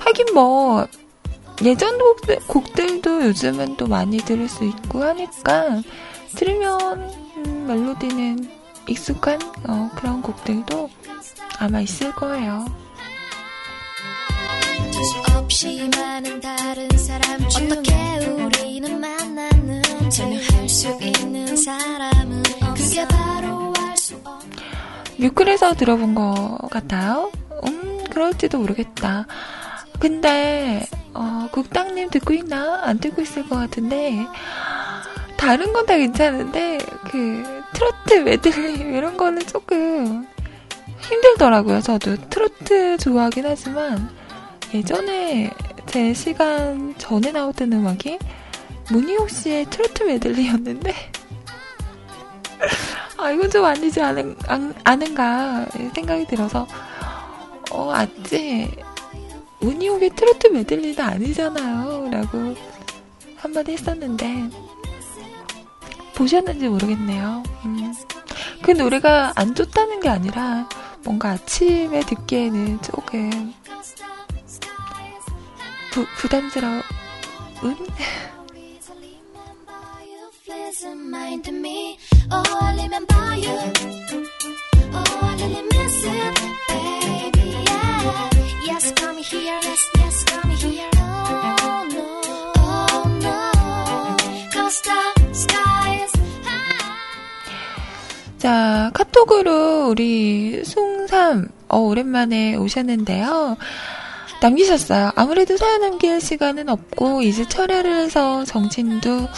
하긴 뭐, 예전 곡들, 곡들도 요즘은 또 많이 들을 수 있고 하니까, 들으면, 음, 멜로디는 익숙한 어, 그런 곡들도 아마 있을 거예요. 어떻게 우리는 만나는 전혀 할수 있는 사람은 그게 바로 알 수 없는 뮤클에서 들어본 것 같아요. 음, 그럴지도 모르겠다. 근데, 어, 국당님 듣고 있나? 안 듣고 있을 것 같은데, 다른 건 다 괜찮은데, 그, 트로트 메들리, 이런 거는 조금 힘들더라고요, 저도. 트로트 좋아하긴 하지만, 예전에 제 시간 전에 나왔던 음악이 문희옥 씨의 트로트 메들리였는데, 아, 이건 좀 아니지 않은, 안, 아는 가 생각이 들어서, 어, 아찌, 문희옥의 트로트 메들리는 아니잖아요. 라고 한마디 했었는데, 보셨는지 모르겠네요. 음. 그 노래가 안 좋다는 게 아니라, 뭔가 아침에 듣기에는 조금 부, 부담스러운? 자, 카톡으로 우리 송삼, 어, 오랜만에 오셨는데요. 남기셨어요. 아무래도 사연 남길 시간은 없고, 이제 철야를 해서 정신도,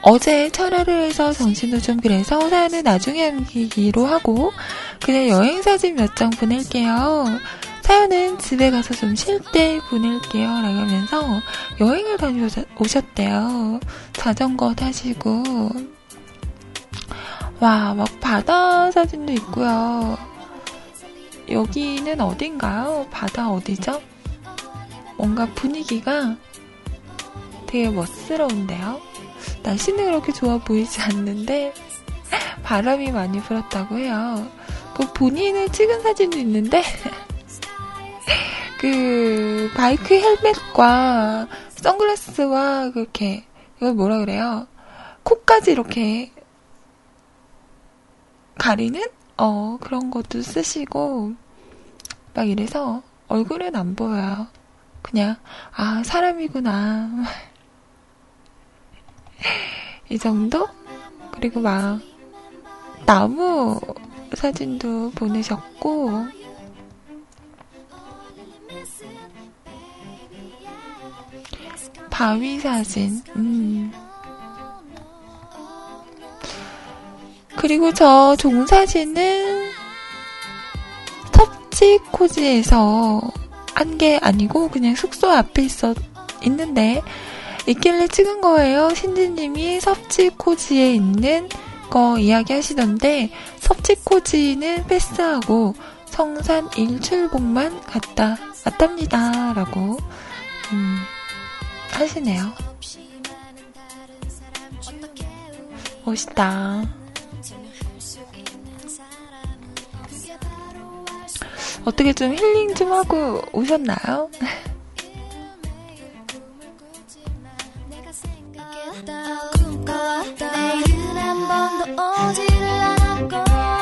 어제 철야를 해서 정신도 좀 그래서 사연은 나중에 남기기로 하고, 그냥 여행 사진 몇 장 보낼게요. 사연은 집에 가서 좀 쉴 때 보낼게요. 라고 하면서 여행을 다녀오셨대요. 자전거 타시고. 와, 막 바다 사진도 있고요. 여기는 어딘가요? 바다 어디죠? 뭔가 분위기가 되게 멋스러운데요. 날씨는 그렇게 좋아 보이지 않는데 바람이 많이 불었다고 해요. 그 본인을 찍은 사진도 있는데 그 바이크 헬멧과 선글라스와 그렇게 이걸 뭐라 그래요? 코까지 이렇게 가리는 어 그런 것도 쓰시고 막 이래서 얼굴은 안 보여요. 그냥 아 사람이구나 이 정도? 그리고 막 나무 사진도 보내셨고 바위 사진. 음. 그리고 저 종사진은 섭지코지에서 한 게 아니고 그냥 숙소 앞에 있어 있는데 있길래 찍은 거예요. 신지님이 섭지코지에 있는 거 이야기 하시던데 섭지코지는 패스하고 성산 일출봉만 갔다 왔답니다. 라고 음. 하시네요. 멋있다. 어떻게 좀 힐링 좀 하고 오셨나요? 내일은 한 번도 오지를 않았고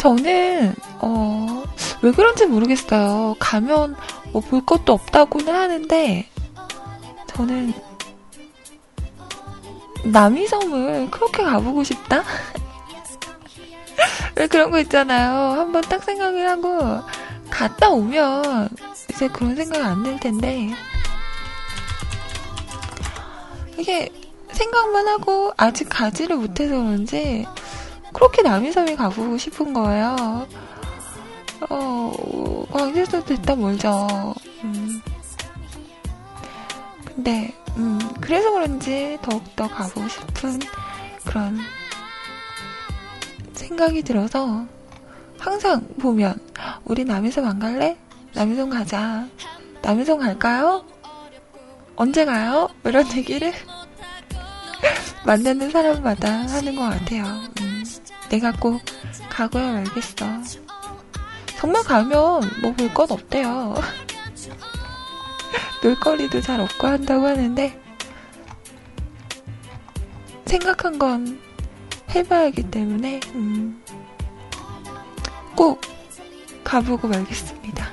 저는 어, 왜 그런지 모르겠어요. 가면 뭐 볼 것도 없다고는 하는데 저는 남이섬을 그렇게 가보고 싶다? 왜 그런 거 있잖아요. 한번 딱 생각을 하고 갔다 오면 이제 그런 생각 안 들 텐데 이게 생각만 하고 아직 가지를 못해서 그런지 그렇게 남이섬에 가보고 싶은 거예요. 어, 광주에서 됐다 멀죠. 음. 근데, 음, 그래서 그런지 더욱더 가보고 싶은 그런 생각이 들어서 항상 보면, 우리 남이섬 안 갈래? 남이섬 가자. 남이섬 갈까요? 언제 가요? 이런 얘기를 만나는 사람마다 하는 것 같아요. 음. 내가 꼭 가고야 말겠어. 정말 가면 뭐 볼 건 없대요. 놀거리도 잘 없고 한다고 하는데 생각한 건 해봐야 하기 때문에 음, 꼭 가보고 말겠습니다.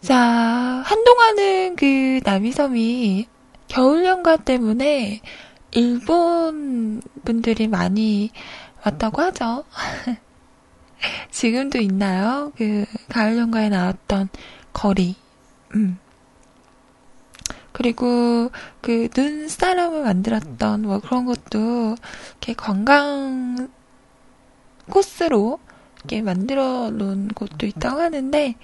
자, 한동안은 그 남이섬이 겨울연가 때문에 일본 분들이 많이 왔다고 하죠. 지금도 있나요? 그 가을연가에 나왔던 거리. 음. 그리고 그 눈사람을 만들었던 뭐 그런 것도 이렇게 관광 코스로 게 만들어 놓은 곳도 있다고 하는데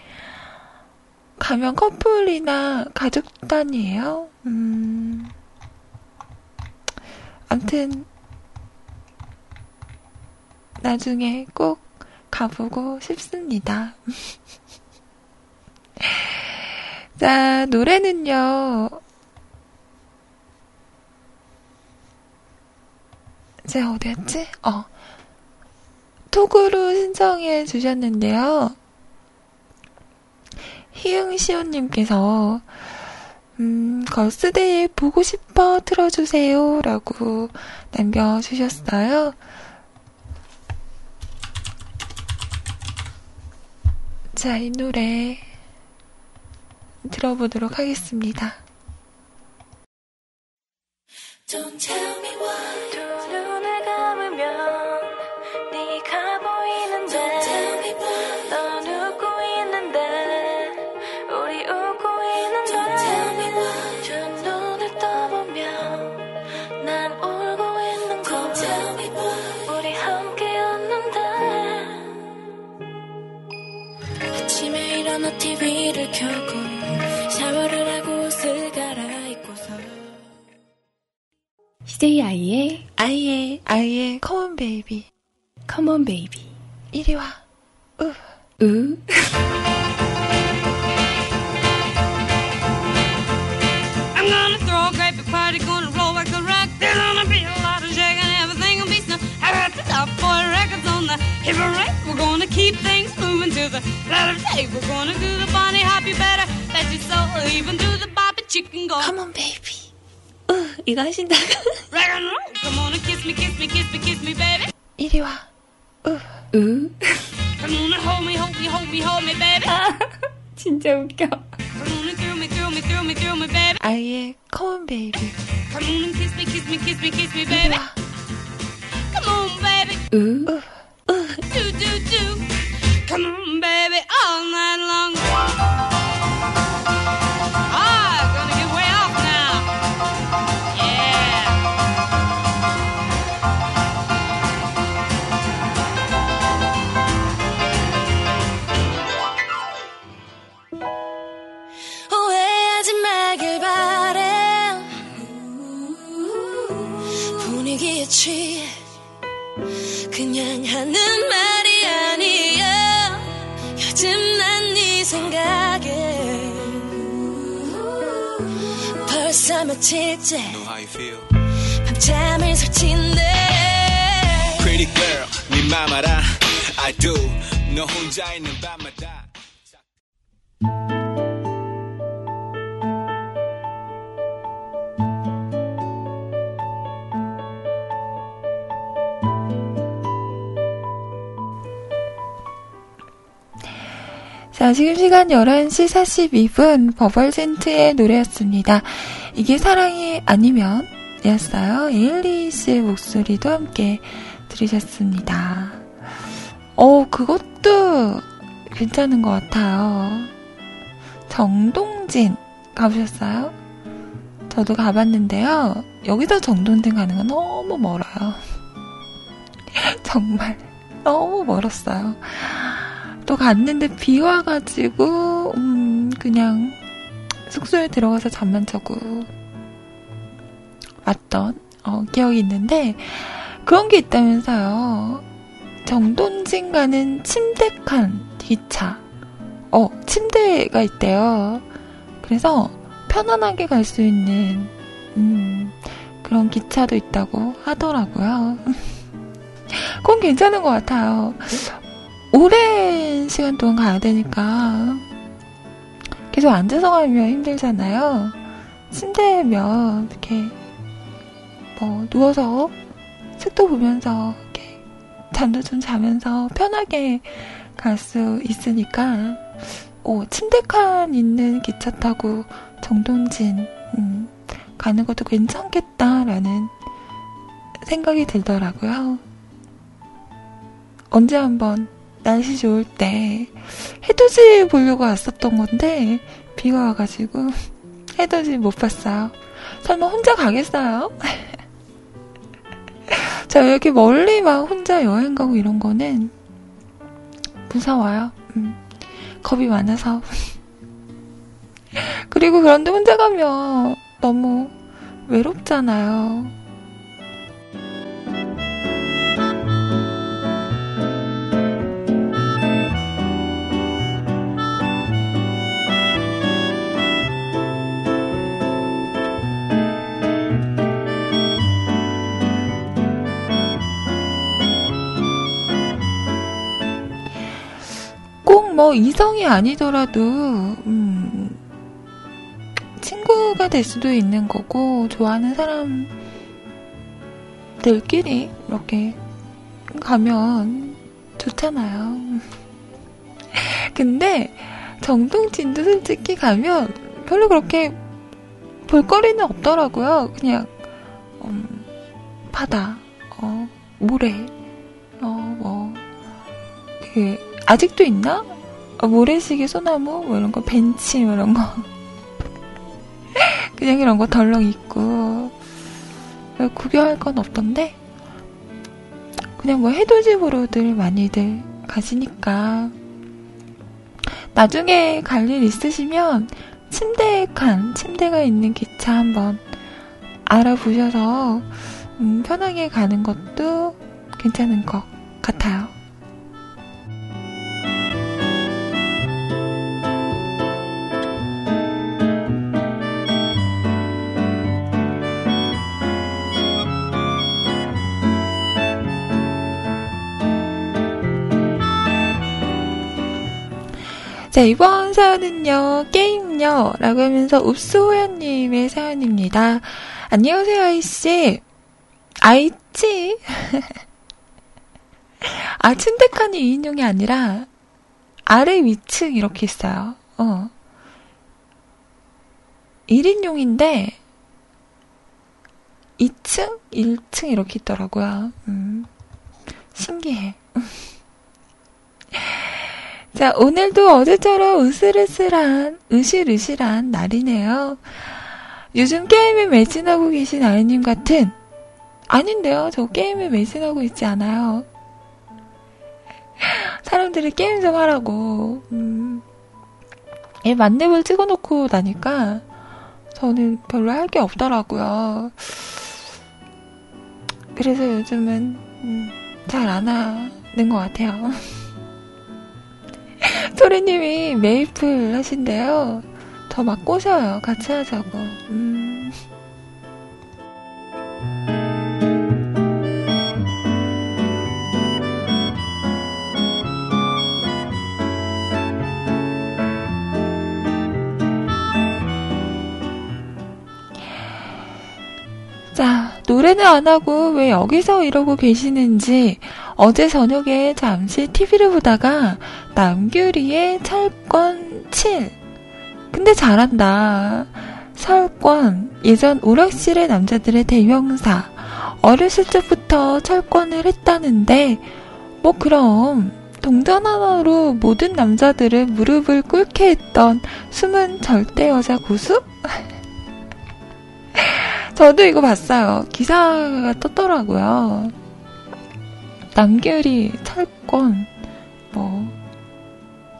가면 커플이나 가족 단위예요. 음. 암튼 나중에 꼭 가보고 싶습니다. 자, 노래는요. 제가 어디였지? 어. 톡으로 신청해 주셨는데요. 희응시온님께서, 음, 걸스데이 보고 싶어 틀어주세요. 라고 남겨주셨어요. 자, 이 노래 들어보도록 하겠습니다. Don't tell me why. CJ 아이의 아이의 아이의 컴온 베이비 Come on baby. 이리 와. 으. 으. I'm gonna throw a great big party, gonna roll like a rock. There's gonna be a lot of shaking, everything will be snow. I got the top boy records on the hip parade. We're gonna keep things moving to the letter tape. We're gonna do the bunny hop, you better bet your soul. Even do the bobby chicken go. 컴온 베 이비. 으. 이거 하신다가 Rock and roll. Come on and kiss me, kiss me, kiss me, kiss me, baby. 이리 와. 으. 으. Come on and hold me, hold me, hold me, hold me, baby. 진짜 웃겨. Come on and thrill me, thrill me, thrill me, thrill me, baby. 아이의 컴온 베이비. Come on and kiss me, kiss me, kiss me, kiss me, 이리 baby. 와. Come on, baby. 으. do do do. Come on, baby, all night long. 취해 그냥 하는 말이 아니야 요즘 난 네 생각에 벌써 며칠째 Know how you feel? 밤잠을 설친데 Pretty girl, 네맘 알아. I do. 너 혼자 있는 밤마 자, 지금 시간 11시 42분 버벌젠트의 노래였습니다. 이게 사랑이 아니면 이었어요. 에일리 씨의 목소리도 함께 들으셨습니다. 어, 그것도 괜찮은 것 같아요. 정동진 가보셨어요? 저도 가봤는데요. 여기서 정동진 가는 건 너무 멀어요. 정말 너무 멀었어요. 또 갔는데 비 와가지고 음 그냥 숙소에 들어가서 잠만 자고 왔던 어, 기억이 있는데 그런 게 있다면서요. 정동진 가는 침대칸 기차. 어 침대가 있대요. 그래서 편안하게 갈 수 있는 음, 그런 기차도 있다고 하더라고요. 그건 괜찮은 것 같아요. 오랜 시간 동안 가야 되니까 계속 앉아서 가면 힘들잖아요. 침대면 이렇게 뭐 누워서 책도 보면서 이렇게 잠도 좀 자면서 편하게 갈 수 있으니까 오, 침대칸 있는 기차 타고 정동진 음, 가는 것도 괜찮겠다라는 생각이 들더라고요. 언제 한번 날씨 좋을 때 해돋이 보려고 왔었던 건데 비가 와가지고 해돋이 못 봤어요. 설마 혼자 가겠어요? 자 이렇게 멀리 막 혼자 여행 가고 이런 거는 무서워요. 음, 겁이 많아서. 그리고 그런데 혼자 가면 너무 외롭잖아요. 뭐 이성이 아니더라도 음, 친구가 될 수도 있는 거고 좋아하는 사람들끼리 이렇게 가면 좋잖아요. 근데 정동진도 솔직히 가면 별로 그렇게 볼거리는 없더라고요. 그냥 음, 바다, 어, 모래, 어, 뭐, 그, 아직도 있나? 어, 모래시계 소나무? 뭐 이런 거, 벤치, 뭐 이런 거. 그냥 이런 거 덜렁 있고, 구경할 건 없던데? 그냥 뭐 해돋이보러들 많이들 가시니까, 나중에 갈 일 있으시면, 침대 칸, 침대가 있는 기차 한번 알아보셔서, 음, 편하게 가는 것도 괜찮은 것 같아요. 자, 이번 사연은요, 게임요, 라고 하면서 읍수호연님의 사연입니다. 안녕하세요, 아이씨. 아이치? 아, 침대 칸이 2인용이 아니라, 아래 위층 이렇게 있어요. 어. 1인용인데, 2층? 1층 이렇게 있더라고요. 음, 신기해. 자, 오늘도 어제처럼 으슬으슬한, 으실으실한 날이네요. 요즘 게임에 매진하고 계신 아이님 같은, 아닌데요. 저 게임에 매진하고 있지 않아요. 사람들이 게임 좀 하라고, 음, 예, 만렙을 찍어놓고 나니까, 저는 별로 할 게 없더라고요. 그래서 요즘은, 음, 잘안 하는 것 같아요. 소리님이 메이플 하신대요. 저막 꼬셔요. 같이 하자고. 음. 자, 노래는 안 하고 왜 여기서 이러고 계시는지 어제 저녁에 잠시 TV를 보다가 남규리의 철권 7. 근데 잘한다. 철권. 예전 오락실의 남자들의 대명사. 어렸을 적부터 철권을 했다는데, 뭐 그럼, 동전 하나로 모든 남자들을 무릎을 꿇게 했던 숨은 절대 여자 고수? 저도 이거 봤어요. 기사가 떴더라고요. 남규리 철권, 뭐,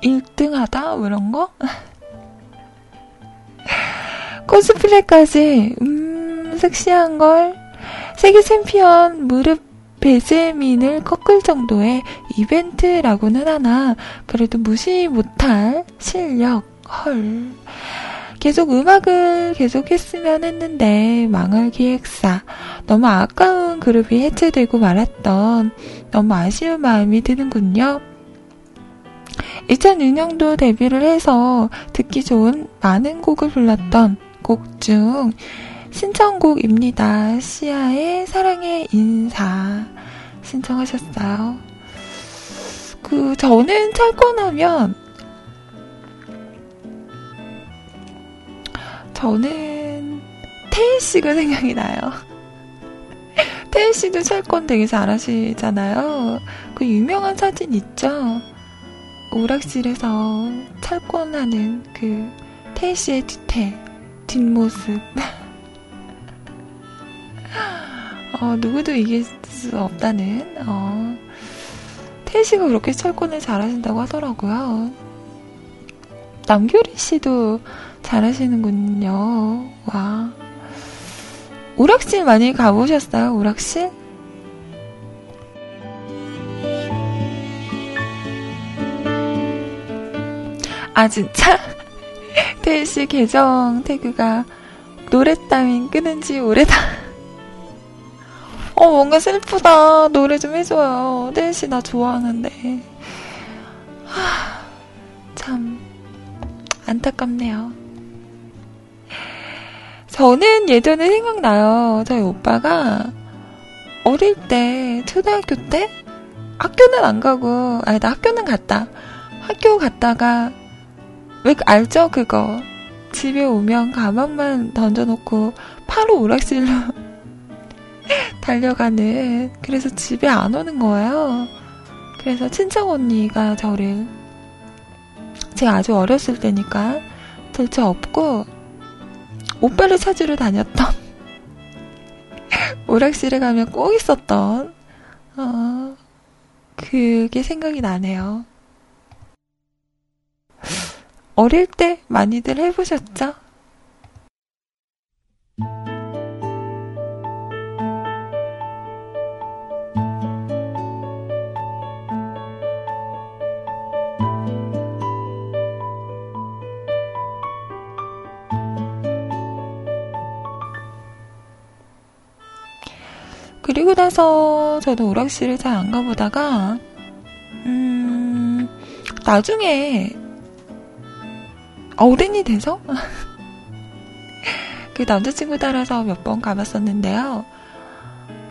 1등하다? 뭐 이런 거? 코스프레까지, 음, 섹시한 걸. 세계 챔피언 무릎 베제민을 꺾을 정도의 이벤트라고는 하나, 그래도 무시 못할 실력, 헐. 계속 음악을 계속 했으면 했는데, 망할 기획사. 너무 아까운 그룹이 해체되고 말았던 너무 아쉬운 마음이 드는군요. 2006년도 데뷔를 해서 듣기 좋은 많은 곡을 불렀던 곡 중 신청곡입니다. 시아의 사랑의 인사 신청하셨어요. 그 저는 철권하면 저는 태희 씨가 생각이 나요. 태희 씨도 철권 되게 잘하시잖아요. 그 유명한 사진 있죠? 오락실에서 철권하는 그 태희 씨의 뒤태, 뒷모습. 어, 누구도 이길 수 없다는, 어, 태희 씨가 그렇게 철권을 잘하신다고 하더라고요. 남규리 씨도 잘하시는군요. 와. 오락실 많이 가보셨어요? 오락실? 아, 진짜? 태희씨 계정 태그가 노래 따윈 끊은 지 오래다. 어, 뭔가 슬프다. 노래 좀 해줘요. 태희씨 나 좋아하는데. 하, 참 안타깝네요. 저는 예전에 생각나요. 저희 오빠가 어릴 때, 초등학교 때, 학교는 안 가고, 아니, 나 학교는 갔다. 학교 갔다가, 왜, 알죠? 그거. 집에 오면 가방만 던져놓고, 바로 오락실로 달려가는. 그래서 집에 안 오는 거예요. 그래서 친척 언니가 저를, 제가 아주 어렸을 때니까, 들쳐 없고, 오빠를 찾으러 다녔던, 오락실에 가면 꼭 있었던, 어, 그게 생각이 나네요. 어릴 때 많이들 해보셨죠? 그리고 나서 저도 오락실을 잘 안 가보다가, 음, 나중에, 어른이 돼서? 그 남자친구 따라서 몇 번 가봤었는데요.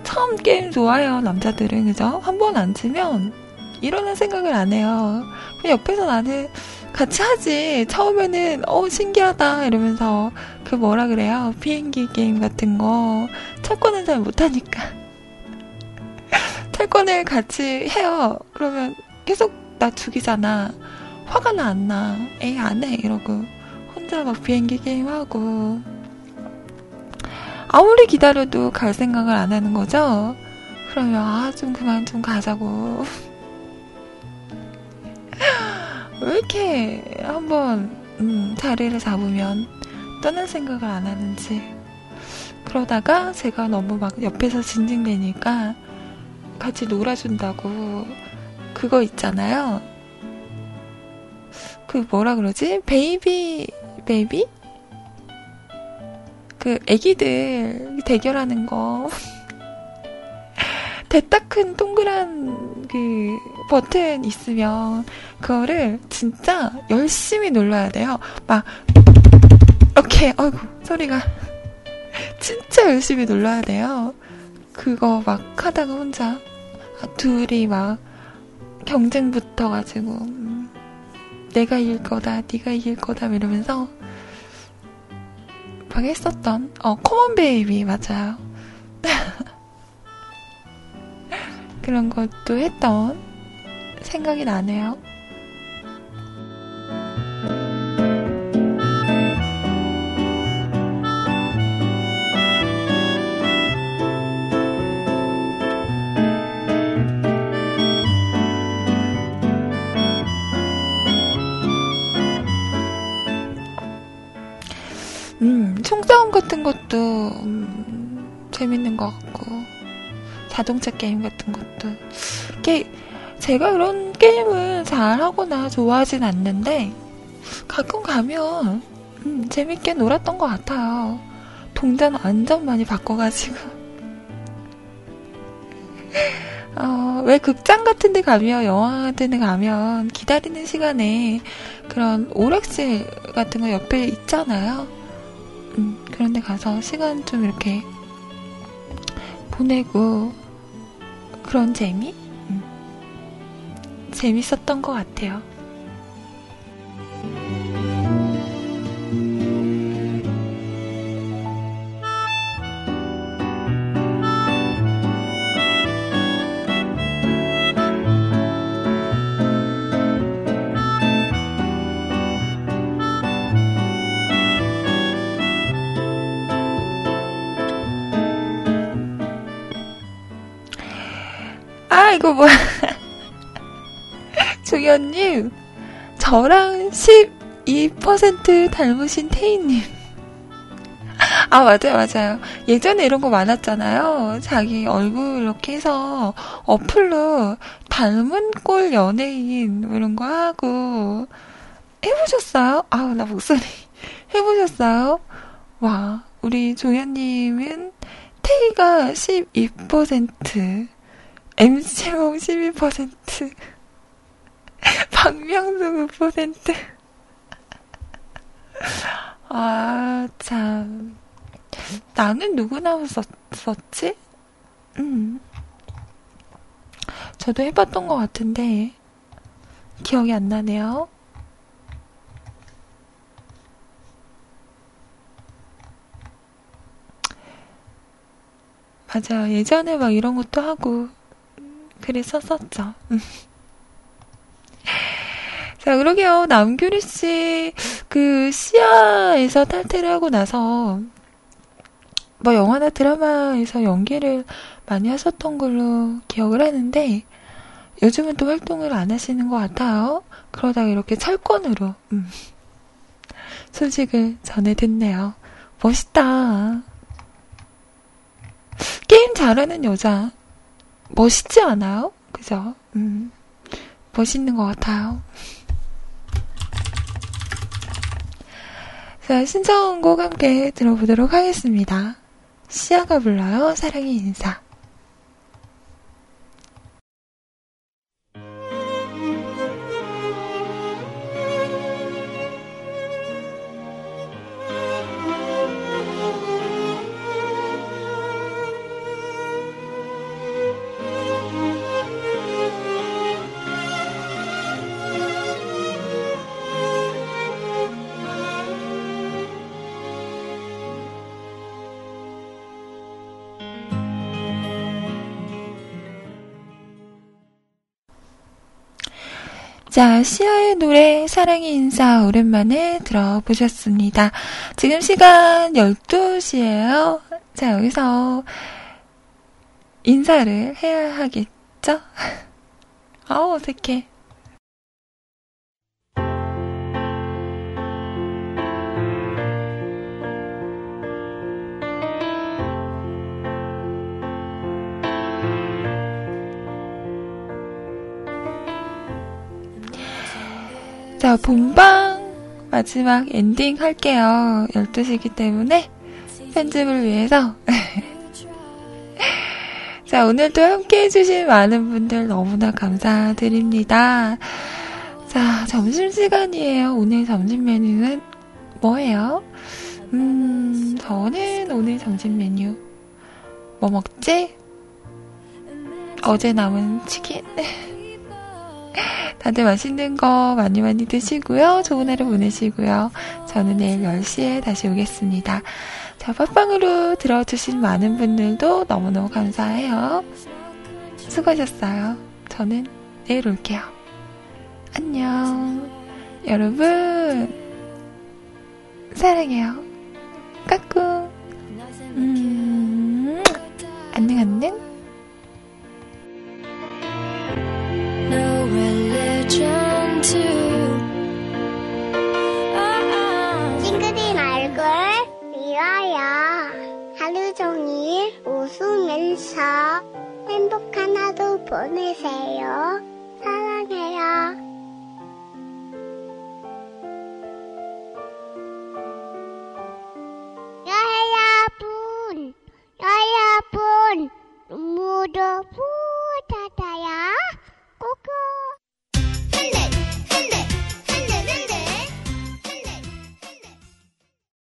처음 게임 좋아요, 남자들은. 그죠? 한번 앉으면, 이러는 생각을 안 해요. 옆에서 나는 같이 하지. 처음에는, 어, 신기하다. 이러면서, 그 뭐라 그래요? 비행기 게임 같은 거. 첫 거는 잘 못하니까. 탈권을 같이 해요. 그러면 계속 나 죽이잖아. 화가 나, 안 나. 에이, 안 해. 이러고. 혼자 막 비행기 게임하고. 아무리 기다려도 갈 생각을 안 하는 거죠? 그러면, 아, 좀 그만 좀 가자고. 왜 이렇게 한번, 음, 자리를 잡으면 떠날 생각을 안 하는지. 그러다가 제가 너무 막 옆에서 징징대니까 같이 놀아준다고 그거 있잖아요. 그 뭐라 그러지? baby baby? 그 애기들 대결하는 거 대따 큰 동그란 그 버튼 있으면 그거를 진짜 열심히 눌러야 돼요. 막 이렇게 어이구 소리가 진짜 열심히 눌러야 돼요. 그거 막 하다가 혼자 둘이 막 경쟁 붙어가지고 음, 내가 이길 거다, 네가 이길 거다 이러면서 막 했었던 어 코먼 베이비 맞아요. 그런 것도 했던 생각이 나네요. 음, 총싸움 같은 것도 음, 재밌는 것 같고 자동차 게임 같은 것도 이게 제가 그런 게임을 잘 하거나 좋아하진 않는데 가끔 가면 음, 재밌게 놀았던 것 같아요. 동전 완전 많이 바꿔가지고 어, 왜 극장 같은 데 가면, 영화 같은 데 가면, 기다리는 시간에 그런 오락실 같은 거 옆에 있잖아요. 음, 그런데 가서 시간 좀 이렇게 보내고 그런 재미? 음, 재밌었던 것 같아요. 이거 뭐야. 조연님, 저랑 12% 닮으신 태희님. 아, 맞아요, 맞아요. 예전에 이런 거 많았잖아요. 자기 얼굴 이렇게 해서 어플로 닮은 꼴 연예인 뭐 이런 거 하고. 해보셨어요? 아우, 나 목소리. 해보셨어요? 와, 우리 조연님은 태희가 12%. MC공 12% 박명수 9%. 아, 참. 나는 누구 나왔었지? 음. 저도 해봤던 것 같은데, 기억이 안 나네요. 맞아요. 예전에 막 이런 것도 하고, 그랬었었죠. 음. 자, 그러게요. 남규리 씨, 그, 시아에서 탈퇴를 하고 나서, 뭐, 영화나 드라마에서 연기를 많이 하셨던 걸로 기억을 하는데, 요즘은 또 활동을 안 하시는 것 같아요. 그러다가 이렇게 철권으로, 음, 소식을 전해 듣네요. 멋있다. 게임 잘하는 여자, 멋있지 않아요? 그죠? 음, 멋있는 것 같아요. 자, 신청곡 함께 들어보도록 하겠습니다. 시아가 불러요. 사랑의 인사. 자, 시아의 노래 사랑의 인사 오랜만에 들어보셨습니다. 지금 시간 12시예요. 자, 여기서 인사를 해야 하겠죠? 아우, 어색해. 자, 본방 마지막 엔딩 할게요. 12시기 때문에 편집을 위해서. 자, 오늘도 함께 해주신 많은 분들 너무나 감사드립니다. 자, 점심시간이에요. 오늘 점심 메뉴는 뭐예요? 음, 저는 오늘 점심 메뉴 뭐 먹지? 어제 남은 치킨? 다들 맛있는 거 많이 많이 드시고요. 좋은 하루 보내시고요. 저는 내일 10시에 다시 오겠습니다. 자, 팟빵으로 들어주신 많은 분들도 너무너무 감사해요. 수고하셨어요. 저는 내일 올게요. 안녕. 여러분, 사랑해요. 까꿍. 음, 안녕, 안녕. 싱그린 얼굴 미워요. 하루 종일 웃으면서 행복한 하루 보내세요. 사랑해요. 여러분, 여러분, 눈물을 부탁해요. Hindi, it.